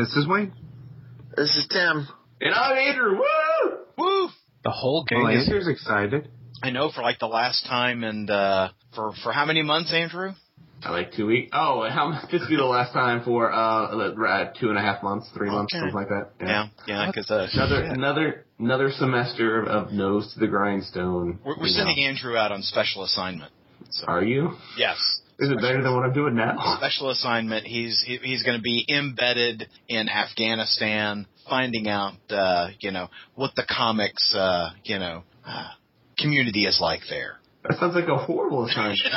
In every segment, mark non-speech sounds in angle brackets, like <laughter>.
This is Wayne. This is Tim. And I'm Andrew. Woo! Woo! The whole gang Well, is Andrew's excited. I know for like the last time and uh for for how many months, Andrew? I like two weeks. Oh, and how <laughs> this be the last time for uh uh, two and a half months, three months, Okay. something like that. Yeah, yeah, because uh, Another Shit. another another semester of nose to the grindstone. we're, we're sending know. Andrew out on special assignment. So, Are you? yes, Is it better than what I'm doing now? special assignment. He's he, he's going to be embedded in Afghanistan, finding out uh, you know what the comics uh, you know uh, community is like there. That sounds like a horrible assignment. <laughs>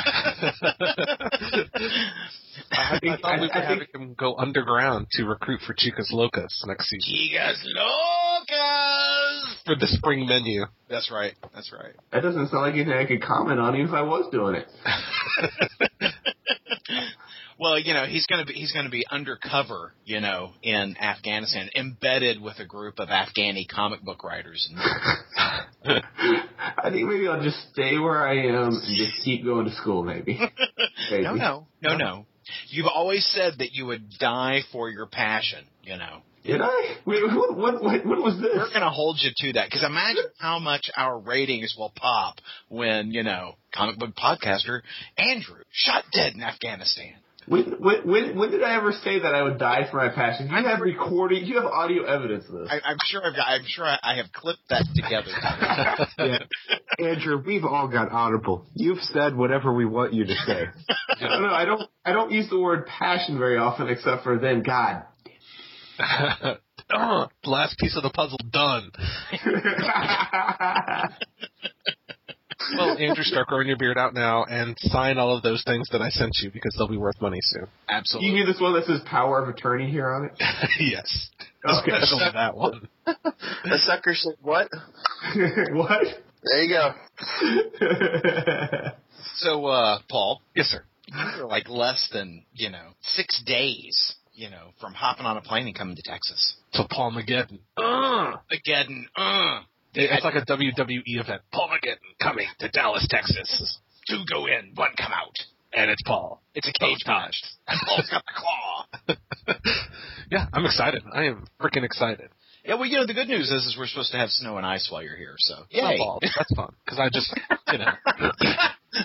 I, I thought we I- were I having him go underground to recruit for Chicas Locas next season Gigas locas. for the spring menu. That's right. That's right. that doesn't sound like anything I could comment on even if I was doing it. <laughs> <laughs> Well, you know, he's going to be he's going to be undercover, you know, in Afghanistan, embedded with a group of Afghani comic book writers. <laughs> And I think maybe I'll just stay where I am and just keep going to school. Maybe. <laughs> maybe. no, no, no, no. You've always said that you would die for your passion. You know, Did I? Wait, what? What? What, what was this? we're going to hold you to that because imagine <laughs> how much our ratings will pop when you know comic book podcaster Andrew shot dead in Afghanistan. When, when, when, did I ever say that I would die for my passion? You have recording, you have audio evidence of this. I, I'm sure I've got, I'm sure I, I have clipped that together. <laughs> Yeah. Andrew, we've all got audible. You've said whatever we want you to say. <laughs> Don't know. I don't. I don't use the word passion very often, except for then. God. Uh, <laughs> last piece of the puzzle done. <laughs> Well, Andrew, start growing your beard out now and sign all of those things that I sent you because they'll be worth money soon. Absolutely. you hear this one that says "power of attorney" here on it? <laughs> yes, Okay. especially that one. The sucker said what? what? There you go. So, uh, Paul, Yes, sir. you're like less than, you know, six days, you know, from hopping on a plane and coming to Texas. To Paul McGetton. Uh, Again, uh, it's like a WWE event. Paul McGetton coming to Dallas, Texas. two go in, one come out. And it's Paul. It's a cage match. And Paul's got the claw. <laughs> yeah, I'm excited. I am freaking excited. Yeah, well, you know, the good news is, is we're supposed to have snow and ice while you're here, so. Yay. That's fun. Because I just, you know. <laughs>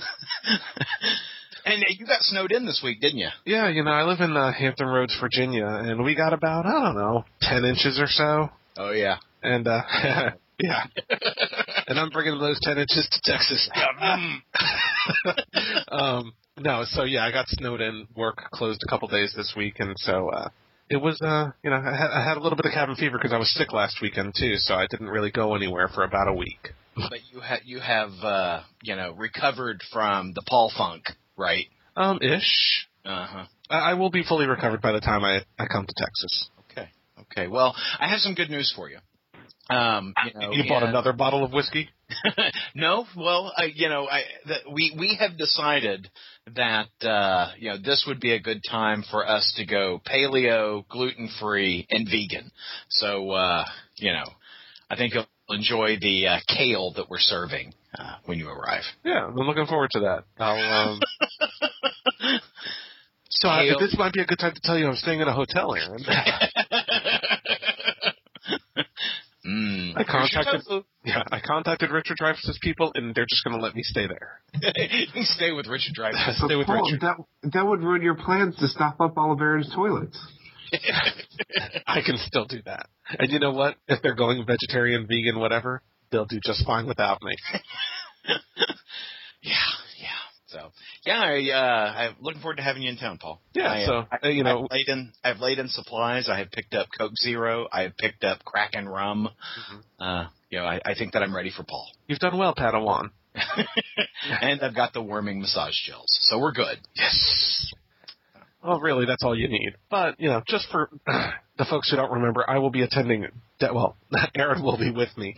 and you got snowed in this week, didn't you? Yeah, you know, I live in uh, Hampton Roads, Virginia, and we got about, I don't know, 10 inches or so. Oh, yeah. And, uh, <laughs> yeah. and I'm bringing those 10 inches to Texas. <laughs> Um, no, so yeah, I got snowed in. Work closed a couple days this week, and so uh, it was, uh, you know, I had, I had a little bit of cabin fever because I was sick last weekend too, so I didn't really go anywhere for about a week. but you, ha- you have, uh, you know, recovered from the Paul funk, right? Um, ish. Uh-huh. I, I will be fully recovered by the time I I come to Texas. Okay. Okay. Well, I have some good news for you. Um, you, know, you bought and- another bottle of whiskey? <laughs> no, well, I, you know, I we we have decided that uh, you know this would be a good time for us to go paleo, gluten free, and vegan. So uh, you know, I think you'll enjoy the uh, kale that we're serving uh, when you arrive. Yeah, I'm looking forward to that. I'll, um, <laughs> so I, Kale. this might be a good time to tell you I'm staying in a hotel, Aaron. <laughs> <laughs> mm. I contacted, yeah, I contacted Richard Dreyfuss's people, and they're just going to let me stay there. you stay with Richard Dreyfuss. Stay with Paul, Richard. that that would ruin your plans to stop up all of Aaron's toilets. <laughs> I can still do that. And you know what? If they're going vegetarian, vegan, whatever, they'll do just fine without me. <laughs> yeah, yeah. So yeah, I, uh, I'm looking forward to having you in town, Paul. Yeah, I, so uh, you know, I've laid in I've laid in supplies. I have picked up Coke Zero. I have picked up Kraken rum. Mm-hmm. Uh, you know, I, I think that I'm ready for Paul. you've done well, Padawan. <laughs> and I've got the warming massage gels, so we're good. Yes. Well, really, that's all you need. But you know, just for <clears throat> the folks who don't remember, I will be attending. De- well, <laughs> Aaron will be with me,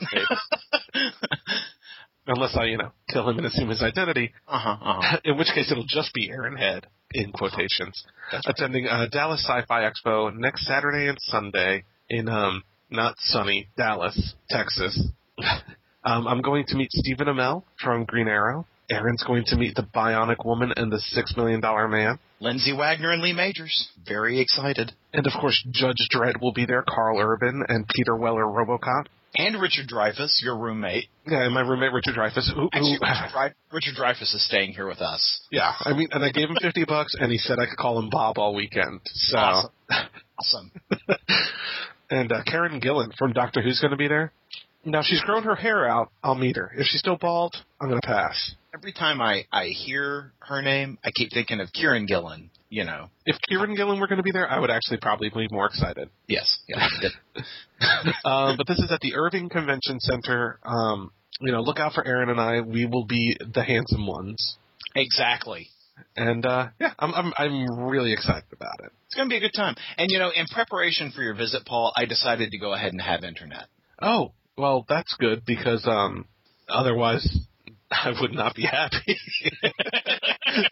<laughs> unless I, you know, kill him and assume his identity. Uh huh. Uh-huh. <laughs> In which case, it'll just be Aaron Head in quotations, attending uh, Dallas Sci-Fi Expo next Saturday and Sunday in um not sunny Dallas, Texas. um, I'm going to meet Stephen Amell from Green Arrow Aaron's going to meet the Bionic Woman and the Six Million Dollar Man. Lindsay Wagner and Lee Majors. Very excited. And of course, Judge Dredd will be there, Carl Urban and Peter Weller Robocop. And Richard Dreyfuss, your roommate. Yeah, and my roommate Richard Dreyfuss. Who, Actually, who, Richard, Richard Dreyfuss is staying here with us. yeah, I mean, and I gave him fifty bucks, and he said I could call him Bob all weekend. So, Awesome. Awesome. <laughs> and uh, Karen Gillan from Doctor Who's going to be there. Now she's grown her hair out. I'll meet her. If she's still bald, I'm going to pass. Every time I, I hear her name, I keep thinking of Kieran Gillen. You know. If Kieran Gillen were going to be there, I would actually probably be more excited. Yes. Yeah. um, <laughs> but this is at the Irving Convention Center. Um, you know, look out for Aaron and I. We will be the handsome ones. exactly. And uh, yeah, I'm, I'm I'm really excited about it. It's going to be a good time. And you know, in preparation for your visit, Paul, I decided to go ahead and have internet. Oh, well, that's good because um, otherwise <laughs> I would not be happy. <laughs>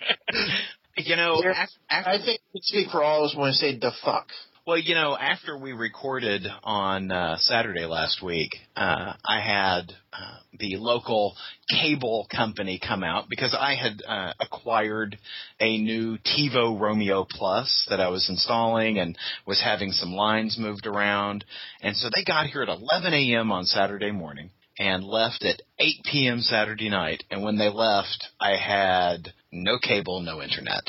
You know, Here, af- after, I think we speak for all of us when we say the fuck. well, you know, after we recorded on uh, Saturday last week, uh, I had uh, the local cable company come out because I had uh, acquired a new TiVo Roamio Plus that I was installing and was having some lines moved around, and so they got here at 11 a.m. on Saturday morning and left at 8 p.m. Saturday night. And when they left, I had no cable, no internet.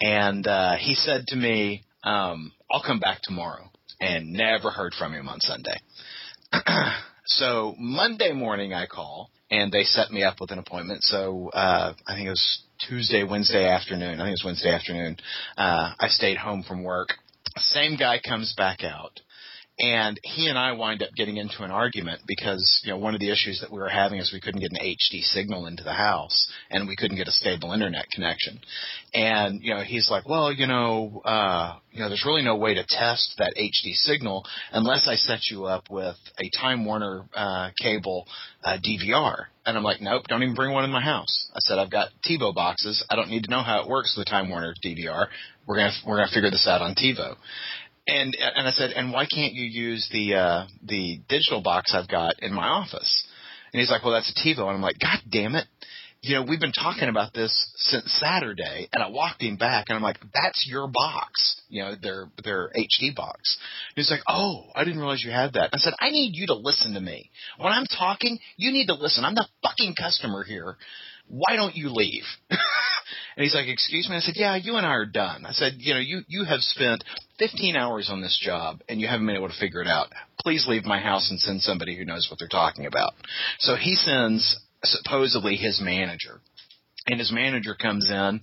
And uh, he said to me, um, "I'll come back tomorrow," and never heard from him on Sunday. <clears throat> so Monday morning, I call, and they set me up with an appointment. So uh, I think it was Tuesday, Wednesday afternoon. I think it was Wednesday afternoon. Uh, I stayed home from work. Same guy comes back out and he and I wind up getting into an argument because you know one of the issues that we were having is we couldn't get an HD signal into the house and we couldn't get a stable internet connection. And you know he's like, well, you know, uh, you know, there's really no way to test that HD signal unless I set you up with a Time Warner uh, cable uh, DVR. And I'm like, nope, don't even bring one in my house. I said I've got TiVo boxes. I don't need to know how it works with a Time Warner DVR. We're gonna we're gonna figure this out on TiVo. And and I said, and why can't you use the uh, the digital box I've got in my office? And he's like, well, that's a TiVo. And I'm like, God damn it! You know, we've been talking about this since Saturday. And I walked him back, and I'm like, that's your box. You know, their their HD box. And he's like, oh, I didn't realize you had that. I said, I need you to listen to me when I'm talking. You need to listen. I'm the fucking customer here. Why don't you leave? <laughs> And he's like, "Excuse me." I said, "Yeah, you and I are done." I said, "You know, you you have spent 15 hours on this job and you haven't been able to figure it out. Please leave my house and send somebody who knows what they're talking about." So he sends supposedly his manager. And his manager comes in and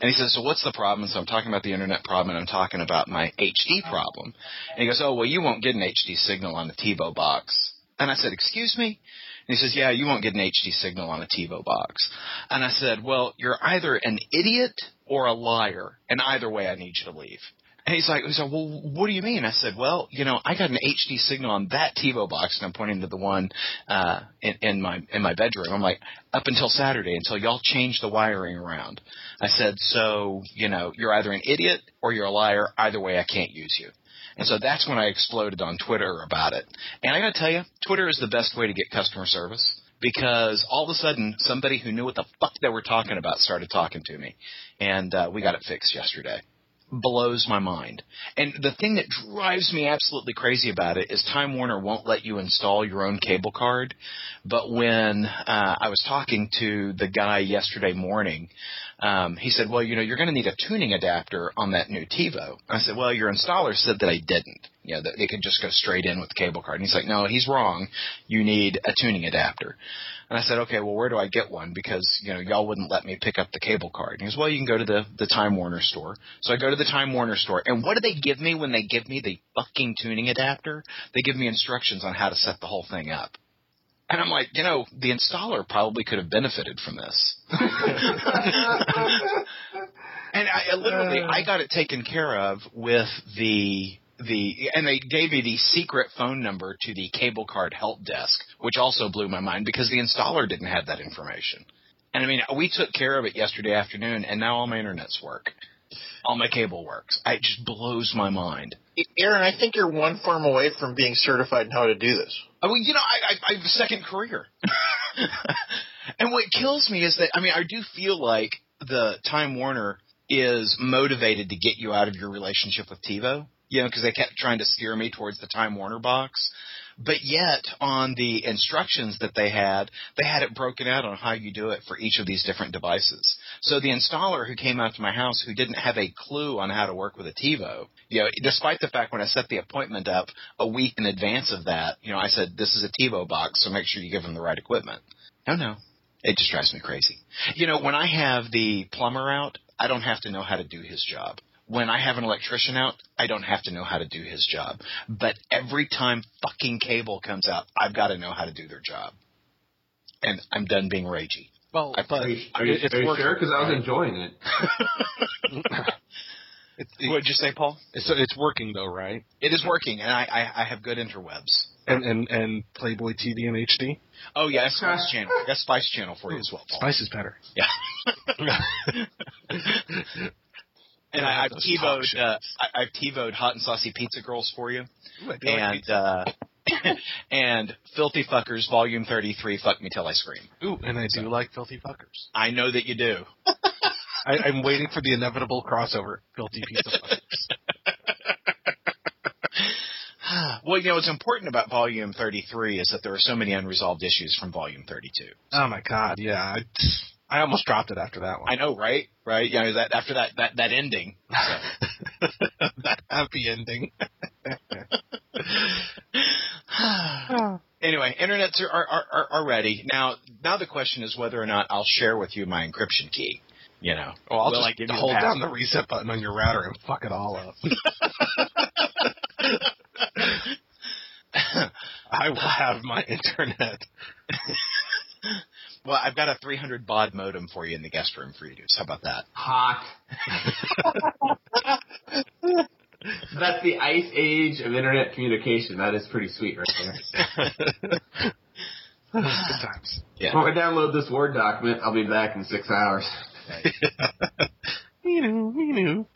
he says, So what's the problem? So I'm talking about the internet problem and I'm talking about my HD problem. And he goes, Oh, well, you won't get an HD signal on the TiVo box. And I said, Excuse me? And he says, Yeah, you won't get an HD signal on a TiVo box. And I said, Well, you're either an idiot or a liar, and either way, I need you to leave. And he's like, he's like, well, what do you mean? I said, well, you know, I got an HD signal on that TiVo box, and I'm pointing to the one uh, in, in my in my bedroom. I'm like, up until Saturday, until y'all changed the wiring around. I said, so you know, you're either an idiot or you're a liar. Either way, I can't use you. And so that's when I exploded on Twitter about it. And I got to tell you, Twitter is the best way to get customer service because all of a sudden somebody who knew what the fuck they were talking about started talking to me, and uh, we got it fixed yesterday. Blows my mind. And the thing that drives me absolutely crazy about it is Time Warner won't let you install your own cable card. But when uh, I was talking to the guy yesterday morning, um, he said, "Well, you know, you're going to need a tuning adapter on that new TiVo." I said, "Well, your installer said that I didn't. You know, that they could just go straight in with the cable card." And he's like, "No, he's wrong. You need a tuning adapter." And I said, "Okay, well, where do I get one? Because you know, y'all wouldn't let me pick up the cable card." And he goes, "Well, you can go to the the Time Warner store." So I go to the Time Warner store, and what do they give me when they give me the fucking tuning adapter? They give me instructions on how to set the whole thing up. And I'm like, you know, the installer probably could have benefited from this. <laughs> and I, literally, I got it taken care of with the the and they gave me the secret phone number to the cable card help desk, which also blew my mind because the installer didn't have that information. And I mean, we took care of it yesterday afternoon, and now all my internets work, all my cable works. It just blows my mind. Aaron, I think you're one farm away from being certified in how to do this. I mean, you know, I, I, I have a second career. <laughs> And what kills me is that I mean I do feel like the Time Warner is motivated to get you out of your relationship with TiVo. You know, because they kept trying to steer me towards the Time Warner box. But yet, on the instructions that they had, they had it broken out on how you do it for each of these different devices. So the installer who came out to my house who didn't have a clue on how to work with a TiVo, you know, despite the fact when I set the appointment up a week in advance of that, you know, I said, this is a TiVo box, so make sure you give them the right equipment. No, no. It just drives me crazy. You know, when I have the plumber out, I don't have to know how to do his job. When I have an electrician out, I don't have to know how to do his job. But every time fucking cable comes out, I've got to know how to do their job. And I'm done being ragey. Well, I- but Are you, are you, it's are you working, sure? Because I was enjoying it. <laughs> It's, What'd you say, Paul? it's, it's working though, right? It is working, and I, I, I have good interwebs. And and and Playboy TV and HD. Oh yeah, that's Spice Channel. That's Spice Channel for you as well, Paul. Spice is better. Yeah. <laughs> <laughs> And I, I've TiVoed, uh, I, I've TiVoed hot and saucy pizza girls for you, Ooh, I do like and uh, <laughs> and filthy fuckers, volume thirty three. Fuck me till I scream. Ooh, and I do like filthy fuckers. I know that you do. <laughs> I, I'm waiting for the inevitable crossover. Filthy pizza fuckers. <sighs> well, you know what's important about volume thirty three is that there are so many unresolved issues from volume thirty two. Oh my god, yeah. I, I almost dropped it after that one. I know, right? Right? Know that after that that that ending. <laughs> that happy ending. <sighs> anyway, internets are, are, are, are ready now. Now the question is whether or not I'll share with you my encryption key. You know, Well, I'll Will just give you hold down the reset button on your router and fuck it all up. <laughs> <laughs> I will have my internet. Well, I've got a 300 baud modem for you in the guest room for you to use. How about that? Hot. <laughs> That's the ice age of internet communication. That is pretty sweet right there. <laughs> Good times. Yeah. When I download this Word document, I'll be back in six hours. <laughs> Me knew, me knew.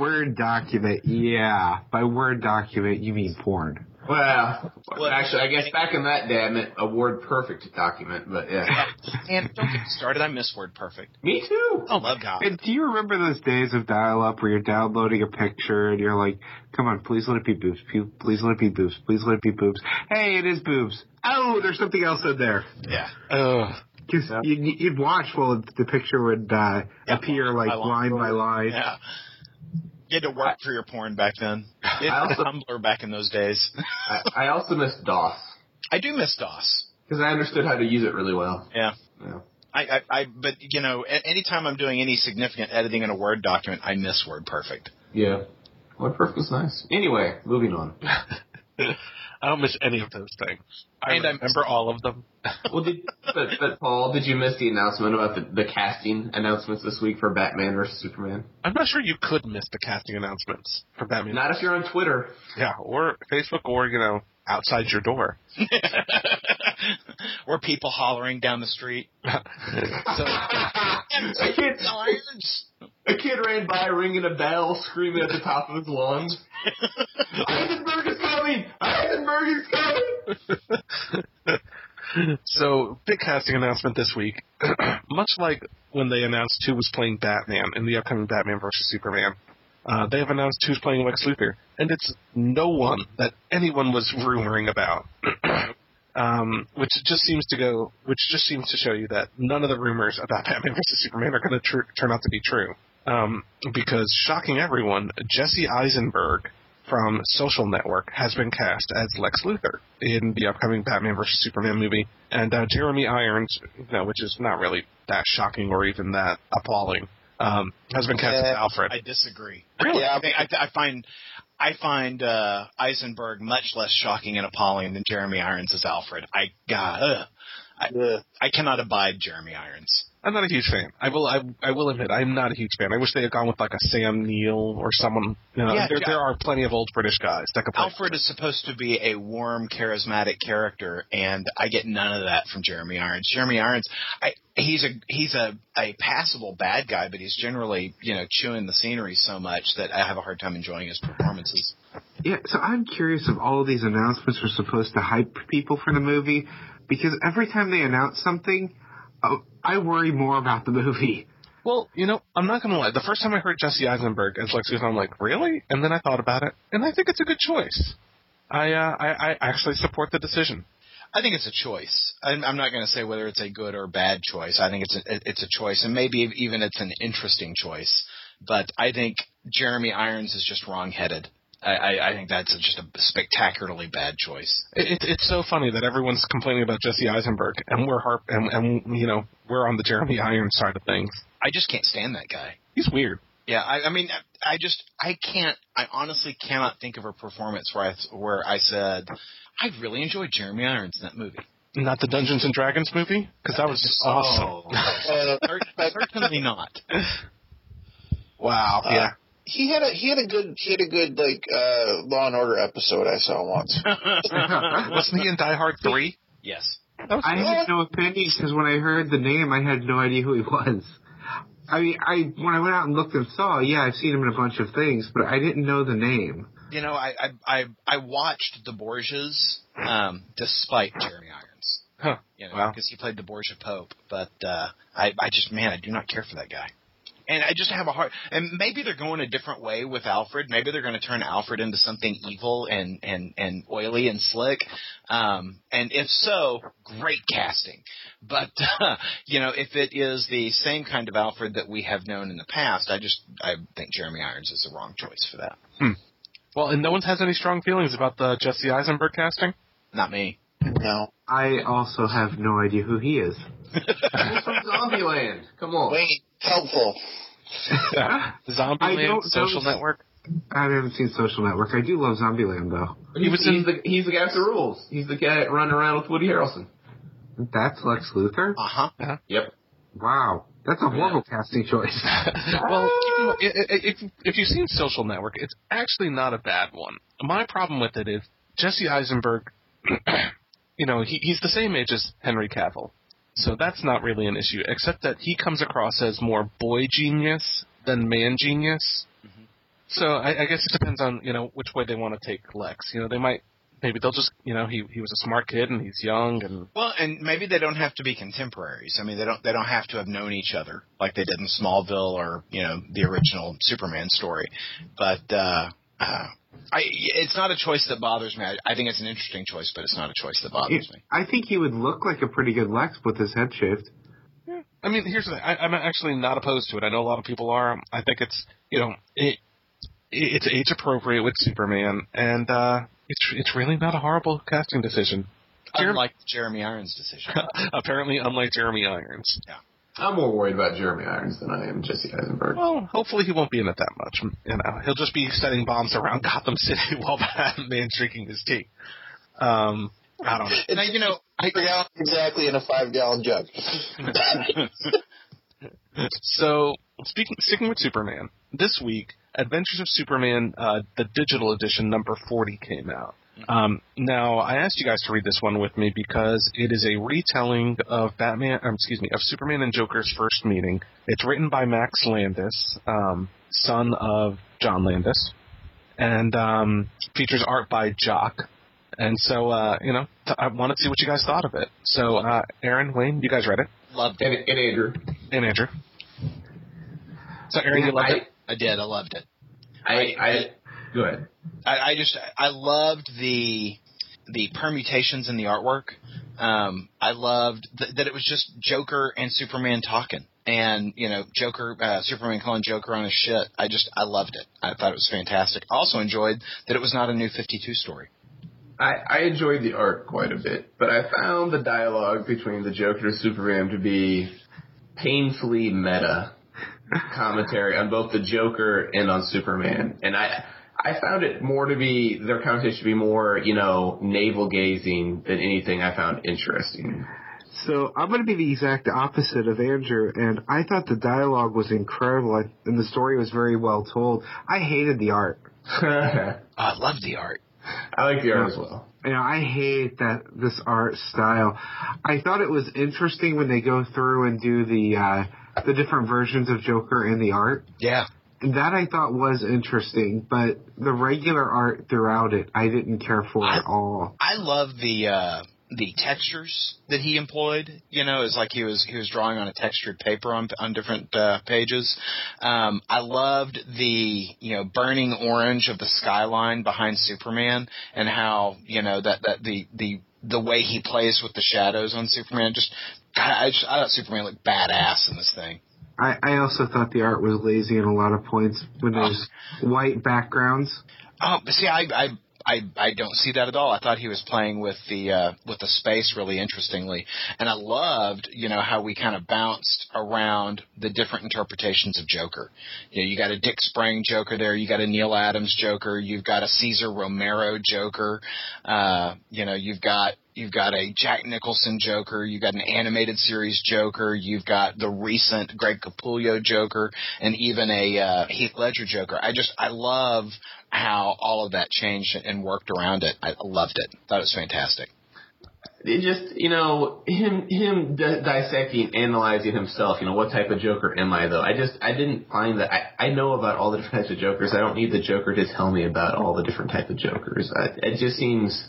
Word document, yeah. By word document, you mean porn. Well, Well, actually, I guess back in that day, I meant a Word perfect document, but yeah. <laughs> And don't get me started. I miss Word Perfect. Me too. Oh my god. And do you remember those days of dial-up where you're downloading a picture and you're like, "Come on, please let it be boobs. Pu- Please let it be boobs. Please let it be boobs." Hey, it is boobs. Oh, there's something else in there. Yeah. Ugh. Because you'd, you'd watch while the picture would uh, Yeah, appear line like by line. line by line. Yeah. You had to work for your porn back then. <laughs> You I had also- Tumblr back in those days. <laughs> I, I also miss DOS I do miss DOS. because I understood how to use it really well. Yeah. Yeah. I, I, I, but you know, a- anytime I'm doing any significant editing in a Word document, I miss Word Perfect. Yeah. Word perfect was nice. Anyway, moving on. <laughs> <laughs> I don't miss any of those things. I And I remember all of them. <laughs> Well, did, but, but Paul, did you miss the announcement about the, the casting announcements this week for Batman versus Superman? I'm not sure you could miss the casting announcements for Batman. Not if you're on Twitter. yeah, or Facebook, or you know, outside your door. <laughs> or people hollering down the street. so a, kid, a kid ran by ringing a bell, screaming at the top of his lungs. <laughs> Eisenberg is coming! Eisenberg is coming! <laughs> So, big casting announcement this week. <clears throat> Much like when they announced who was playing Batman in the upcoming Batman vs Superman, uh, they have announced who's playing Lex Luthor, and it's no one that anyone was rumoring about. <clears throat> um, which just seems to go, which just seems to show you that none of the rumors about <laughs> Batman vs Superman are going to tr- turn out to be true. Um, because shocking everyone, Jesse Eisenberg from Social Network has been cast as Lex Luthor in the upcoming Batman vs Superman movie, and uh, Jeremy Irons, you know, which is not really that shocking or even that appalling, um, has been cast as Uh, Alfred. I disagree. Really? Yeah, I, mean, I, I find I find uh, Eisenberg much less shocking and appalling than Jeremy Irons as Alfred. I God, ugh. I, I cannot abide Jeremy Irons. I'm not a huge fan. I will. I, I will admit, I'm not a huge fan. I wish they had gone with like a Sam Neill or someone. You know, Yeah, there, there are plenty of old British guys that could play. Alfred is supposed to be a warm, charismatic character, and I get none of that from Jeremy Irons. Jeremy Irons, I, he's a he's a, a passable bad guy, but he's generally you know chewing the scenery so much that I have a hard time enjoying his performances. Yeah, so I'm curious if all of these announcements are supposed to hype people for the movie, because every time they announce something, oh, I worry more about the movie. Well, you know, I'm not gonna lie. The first time I heard Jesse Eisenberg as Lex Luthor, I'm like, really? And then I thought about it, and I think it's a good choice. I uh, I, I actually support the decision. I think it's a choice. I'm, I'm not going to say whether it's a good or bad choice. I think it's a, it's a choice, and maybe even it's an interesting choice. But I think Jeremy Irons is just wrong-headed. I, I, I think that's just a spectacularly bad choice. It, it, it's so funny that everyone's complaining about Jesse Eisenberg, and we're harp and, and you know we're on the Jeremy Irons side of things. I just can't stand that guy. He's weird. Yeah, I, I mean, I just, I can't, I honestly cannot think of a performance where I, where I said, I really enjoyed Jeremy Irons in that movie. Not the Dungeons and Dragons movie because that was just awesome. <laughs> <laughs> Uh, certainly not. Wow. Uh, yeah. He had a he had a good he had a good like uh Law and Order episode I saw once. <laughs> Wasn't he in Die Hard three? Yes. That was I good. had no opinion because when I heard the name, I had no idea who he was. I mean, I when I went out and looked and saw, yeah, I've seen him in a bunch of things, but I didn't know the name. You know, I, I, I, I watched the Borgias, um, despite Jeremy Irons. Huh. You know, Wow. because he played the Borgia Pope, but, uh, I, I just, man, I do not care for that guy. And I just have a hard, and maybe they're going a different way with Alfred. Maybe they're going to turn Alfred into something evil and, and, and oily and slick. Um, and if so, great casting. But, uh, <laughs> you know, if it is the same kind of Alfred that we have known in the past, I just, I think Jeremy Irons is the wrong choice for that. Well, and no one has any strong feelings about the Jesse Eisenberg casting. Not me. no. I also have no idea who he is. He's from Zombieland. Come on. Wayne, helpful. <laughs> I Zombieland, don't Social know- Network. I haven't seen Social Network. I do love Zombieland though. He was was in- he's the he's the guy with the rules. He's the guy running around with Woody Harrelson. That's Lex Luthor. Uh huh. Yep. Wow, that's a horrible casting choice. <laughs> well, keep in mind, i- i- if if you've seen Social Network, it's actually not a bad one. My problem with it is Jesse Eisenberg. <clears throat> you know, he, he's the same age as Henry Cavill, so that's not really an issue. Except that he comes across as more boy genius than man genius. So I, I guess it depends on you know which way they want to take Lex. You know, they might maybe they'll just you know he he was a smart kid and he's young and Well, and maybe they don't have to be contemporaries. I mean, they don't they don't have to have known each other like they did in Smallville or you know the original Superman story. But uh, uh, I, it's not a choice that bothers me. I, I think it's an interesting choice, but it's not a choice that bothers me. I think he would look like a pretty good Lex with his head shaved. I mean, here's the thing. I, I'm actually not opposed to it. I know a lot of people are. I think it's you know it, it's age appropriate with Superman, and uh, it's it's really not a horrible casting decision. Jeremy- Unlike Jeremy Irons' decision. <laughs> Apparently, unlike Jeremy Irons. I'm more worried about Jeremy Irons than I am Jesse Eisenberg. Well, hopefully he won't be in it that much. You know, he'll just be setting bombs around <laughs> Gotham City <laughs> while Batman's drinking his tea. Um, I don't know. now you know I, Three <laughs> exactly in a five gallon jug. So, speaking sticking with Superman, this week, Adventures of Superman, uh, the digital edition number forty came out. Um, now, I asked you guys to read this one with me because it is a retelling of Batman, um, excuse me, of Superman and Joker's first meeting. It's written by Max Landis, um, son of John Landis, and um, features art by Jock. And so, uh, you know, t- I wanted to see what you guys thought of it. So, uh, Aaron, Wayne, you guys read it, loved And, it. and Andrew, and Andrew. So, Aaron, you loved I, it. I did. I loved it. I, I, go ahead. I, I just I loved the the permutations in the artwork. Um, I loved th- that it was just Joker and Superman talking, and you know Joker, uh, Superman calling Joker on his shit. I just I loved it. I thought it was fantastic. Also enjoyed that it was not a new Fifty Two story. I, I enjoyed the art quite a bit, but I found the dialogue between the Joker and Superman to be painfully meta commentary on both the Joker and on Superman. And I I found it more to be their conversation to be more, you know, navel gazing than anything I found interesting. So I'm going to be the exact opposite of Andrew, and I thought the dialogue was incredible, and the story was very well told. I hated the art. I <laughs> Oh, I loved the art. I like the art as well. You know, I hate that this art style. I thought it was interesting when they go through and do the uh, the different versions of Joker in the art. Yeah. That I thought was interesting, but the regular art throughout it, I didn't care for at all. I love the uh the textures that he employed. You know, it's like he was he was drawing on a textured paper on on different uh, pages. Um, I loved the you know burning orange of the skyline behind Superman and how you know that that the the the way he plays with the shadows on Superman. Just I, just, I thought Superman looked badass in this thing. I, I also thought the art was lazy in a lot of points when oh. there's white backgrounds. Oh, see, I, I I I don't see that at all. I thought he was playing with the uh, with the space really interestingly, and I loved you know how we kind of bounced around the different interpretations of Joker. You know, you got a Dick Sprang Joker there, you got a Neal Adams Joker, you've got a Cesar Romero Joker, uh, you know, you've got You've got a Jack Nicholson Joker. You've got an animated series Joker. You've got the recent Greg Capullo Joker, and even a uh, Heath Ledger Joker. I just I love how all of that changed and worked around it. I loved it. Thought it was fantastic. It just, you know, him him di- dissecting, analyzing himself. You know, what type of Joker am I though? I just I didn't find that. I I know about all the <laughs> different types of Jokers. I don't need the Joker to tell me about all the different types of Jokers. I, it just seems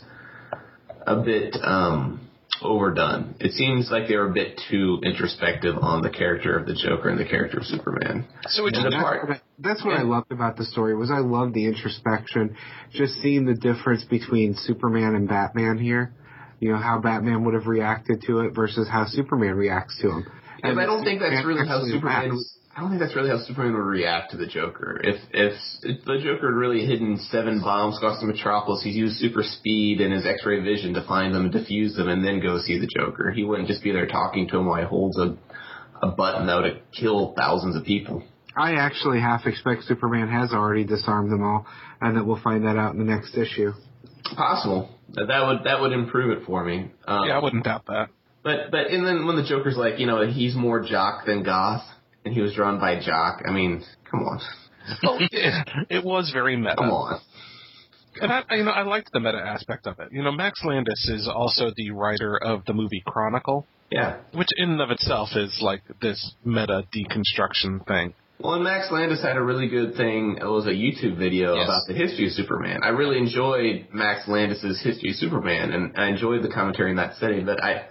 a bit um, overdone. It seems like they were a bit too introspective on the character of the Joker and the character of Superman. So it And the didn't. part, That's what I loved about the story was I loved the introspection, just seeing the difference between Superman and Batman here. You know how Batman would have reacted to it versus how Superman reacts to him. and I don't think that's really how actually Superman. Reacts. I don't think that's really how Superman would react to the Joker. If if, if the Joker had really hidden seven bombs across the Metropolis, he'd use super speed and his X-ray vision to find them and defuse them, and then go see the Joker. He wouldn't just be there talking to him while he holds a a button that would kill thousands of people. I actually half expect Superman has already disarmed them all, and that we'll find that out in the next issue. Possible. That that would that would improve it for me. Um, Yeah, I wouldn't doubt that. But but and then when the Joker's like, you know, he's more jock than goth, and he was drawn by jock. I mean, come on, oh, Well, it, it was very meta. come on. And I, I- you know, I liked the meta aspect of it. You know, Max Landis is also the writer of the movie Chronicle, Yeah. which in and of itself is like this meta deconstruction thing. Well, and Max Landis had a really good thing. It was a YouTube video Yes. about the history of Superman. I really enjoyed Max Landis's history of Superman, and I enjoyed the commentary in that setting. But I,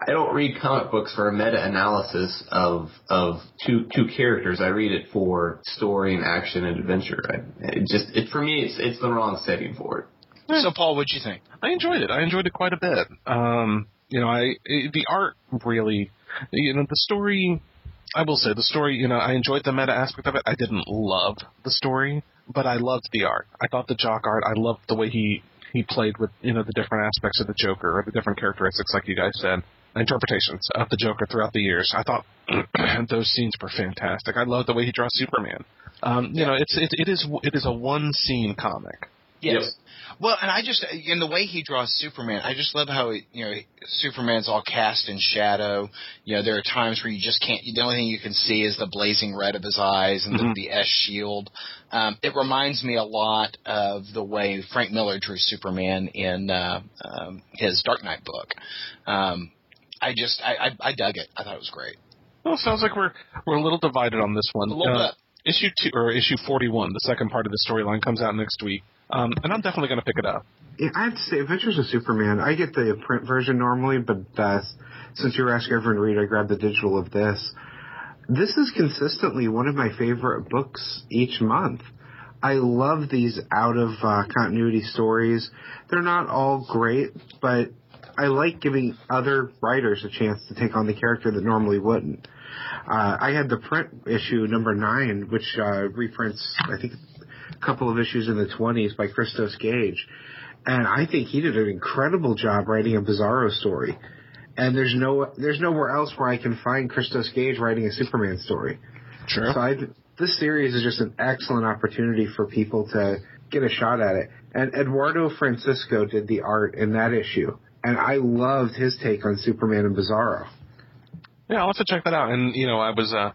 I don't read comic books for a meta analysis of of two two characters. I read it for story and action and adventure. I, it just it for me, it's it's the wrong setting for it. So Paul, what'd you think? I enjoyed it. I enjoyed it quite a bit. Um, you know, I it, the art really, you know, the story. I will say the story. You know, I enjoyed the meta aspect of it. I didn't love the story, but I loved the art. I thought the Jock art. I loved the way he he played with you know the different aspects of the Joker or the different characteristics, like you guys said, interpretations of the Joker throughout the years. I thought <clears throat> those scenes were fantastic. I love the way he draws Superman. Um, you know, it's it, it is it is a one scene comic. Yep. Well, and I just in the way he draws Superman, I just love how he, you know Superman's all cast in shadow. You know, there are times where you just can't. The only thing you can see is the blazing red of his eyes and Mhm. the, the S shield. Um, it reminds me a lot of the way Frank Miller drew Superman in uh, um, his Dark Knight book. Um, I just I, I I dug it. I thought it was great. Well, it sounds like we're we're a little divided on this one. A little Uh, bit. Issue two or issue forty one, the second part of the storyline comes out next week, um, and I'm definitely going to pick it up. Yeah, I have to say, Adventures of Superman. I get the print version normally, but uh, since you were asking everyone to read, I grabbed the digital of this. This is consistently one of my favorite books each month. I love these out of uh, continuity stories. They're not all great, but I like giving other writers a chance to take on the character that normally wouldn't. Uh, I had the print issue number nine, which uh, reprints, I think, a couple of issues in the 20s by Christos Gage. And I think he did an incredible job writing a Bizarro story. And there's no, there's nowhere else where I can find Christos Gage writing a Superman story. Sure. So I, this series is just an excellent opportunity for people to get a shot at it. And Eduardo Francisco did the art in that issue. And I loved his take on Superman and Bizarro. Yeah, I'll have to check that out. And you know, I was uh,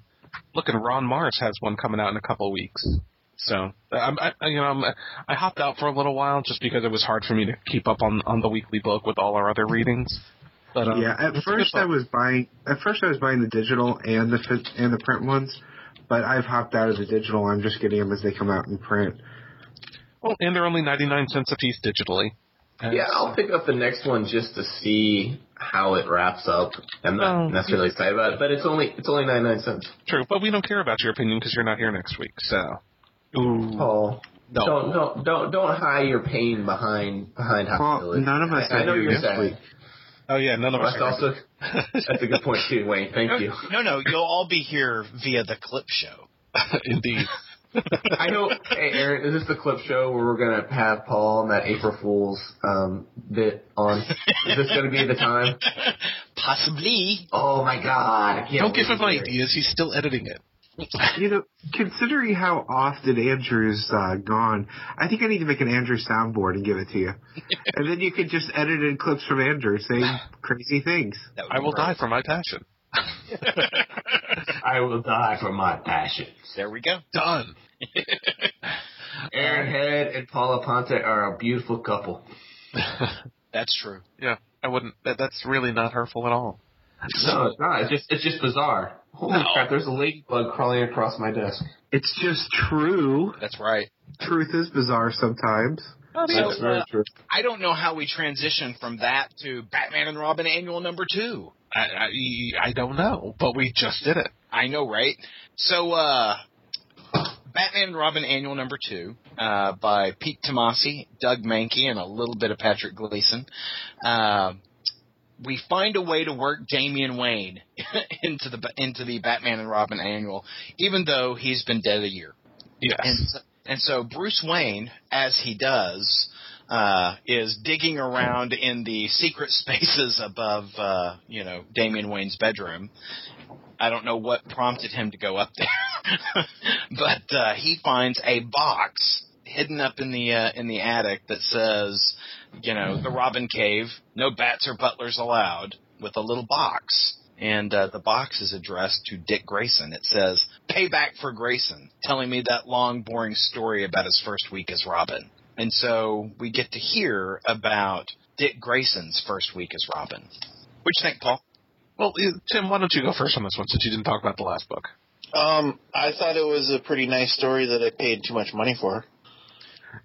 looking. Ron Marz has one coming out in a couple of weeks. So I'm, I, you know, I'm, I hopped out for a little while just because it was hard for me to keep up on on the weekly book with all our other readings. But um, yeah, at it's a good first I was buying. At first I was buying the digital and the and the print ones, but I've hopped out of the digital. I'm just getting them as they come out in print. Well, and they're only ninety nine cents a piece digitally. And Yeah, I'll pick up the next one just to see how it wraps up. I'm not Oh. necessarily excited about it, but it's only it's only ninety nine cents. True, but we don't care about your opinion because you're not here next week. So, ooh, Paul, no. don't don't don't don't hide your pain behind behind Well, hostility. none of us I, I are know here you're next sad. week. Oh yeah, none of us. That's also that's a good point too, Wayne. Thank you. No, no, you'll all be here via the clip show. <laughs> Indeed. I know. Hey, Aaron, is this the clip show where we're gonna have Paul and that April Fool's um, bit on? Is this gonna be the time? Possibly. Oh my God! I can't Don't give him to ideas. He's still editing it. You know, considering how often Andrew's uh, gone, I think I need to make an Andrew soundboard and give it to you. and then you could just edit in clips from Andrew saying <laughs> crazy things. I will great. die for my passion. <laughs> I will die for my passions. There we go. Done. <laughs> Aaron Head and Paula Ponte are a beautiful couple. <laughs> That's true. yeah, I wouldn't. That, that's really not hurtful at all. No, it's not. It's just it's just bizarre. Holy No. crap! There's a ladybug crawling across my desk. It's just true. That's right. Truth is bizarre sometimes. So, That's very uh, true. I don't know how we transition from that to Batman and Robin Annual Number Two. I, I I don't know, but we just did it. I know, right? So, uh, Batman and Robin Annual Number Two, uh, by Pete Tomasi, Doug Mahnke, and a little bit of Patrick Gleason. Uh, we find a way to work Damian Wayne <laughs> into the into the Batman and Robin Annual, even though he's been dead a year. Yes. And so, and so Bruce Wayne, as he does, uh, is digging around in the secret <laughs> spaces above, uh, you know, Damian Wayne's bedroom. I don't know what prompted him to go up there, <laughs> but uh, he finds a box hidden up in the uh, in the attic that says, you know, the Robin Cave, no bats or butlers allowed, with a little box. And uh, the box is addressed to Dick Grayson. It says, "Payback for Grayson," telling me that long, boring story about his first week as Robin. And so we get to hear about Dick Grayson's first week as Robin. What you think, Paul? Well, uh, Tim, why don't you go first on this one since you didn't talk about the last book? Um, I thought it was a pretty nice story that I paid too much money for.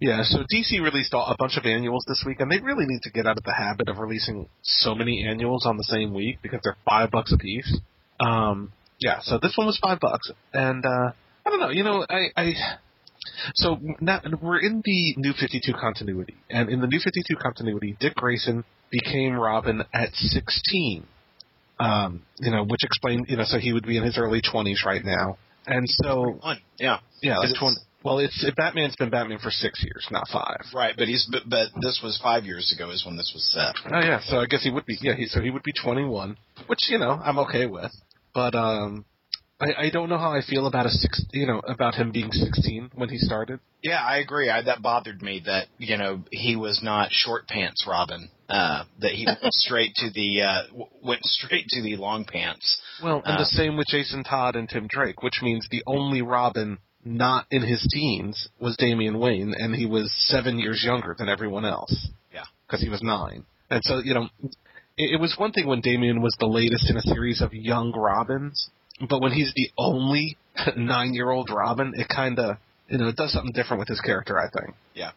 Yeah, so DC released a bunch of annuals this week, and they really need to get out of the habit of releasing so many annuals on the same week because they're five bucks a piece. Um, yeah, so this one was five bucks, and uh, I don't know, you know, I, I so now we're in the New Fifty Two continuity, and in the New Fifty Two continuity, Dick Grayson became Robin at sixteen. Um, you know, which explained, you know, so he would be in his early twenties right now, and so. Yeah. yeah, like twenty. Well, it's Batman's been Batman for six years, not five. Right, but he's but, but this was five years ago is when this was set. Oh yeah, so I guess he would be yeah, he so he would be 21, which you know I'm okay with. But um, I I don't know how I feel about a six you know about him being 16 when he started. Yeah, I agree. I, that bothered me that you know he was not short pants Robin. Uh, that he went <laughs> straight to the uh, w- went straight to the long pants. Well, and Uh. the same with Jason Todd and Tim Drake, which means the only Robin not in his teens was Damian Wayne, and he was seven years younger than everyone else. Yeah. because he was nine. And so you know, it, it was one thing when Damian was the latest in a series of young Robins, but when he's the only <laughs> nine-year-old Robin, it kind of you know it does something different with his character. I think. Yeah.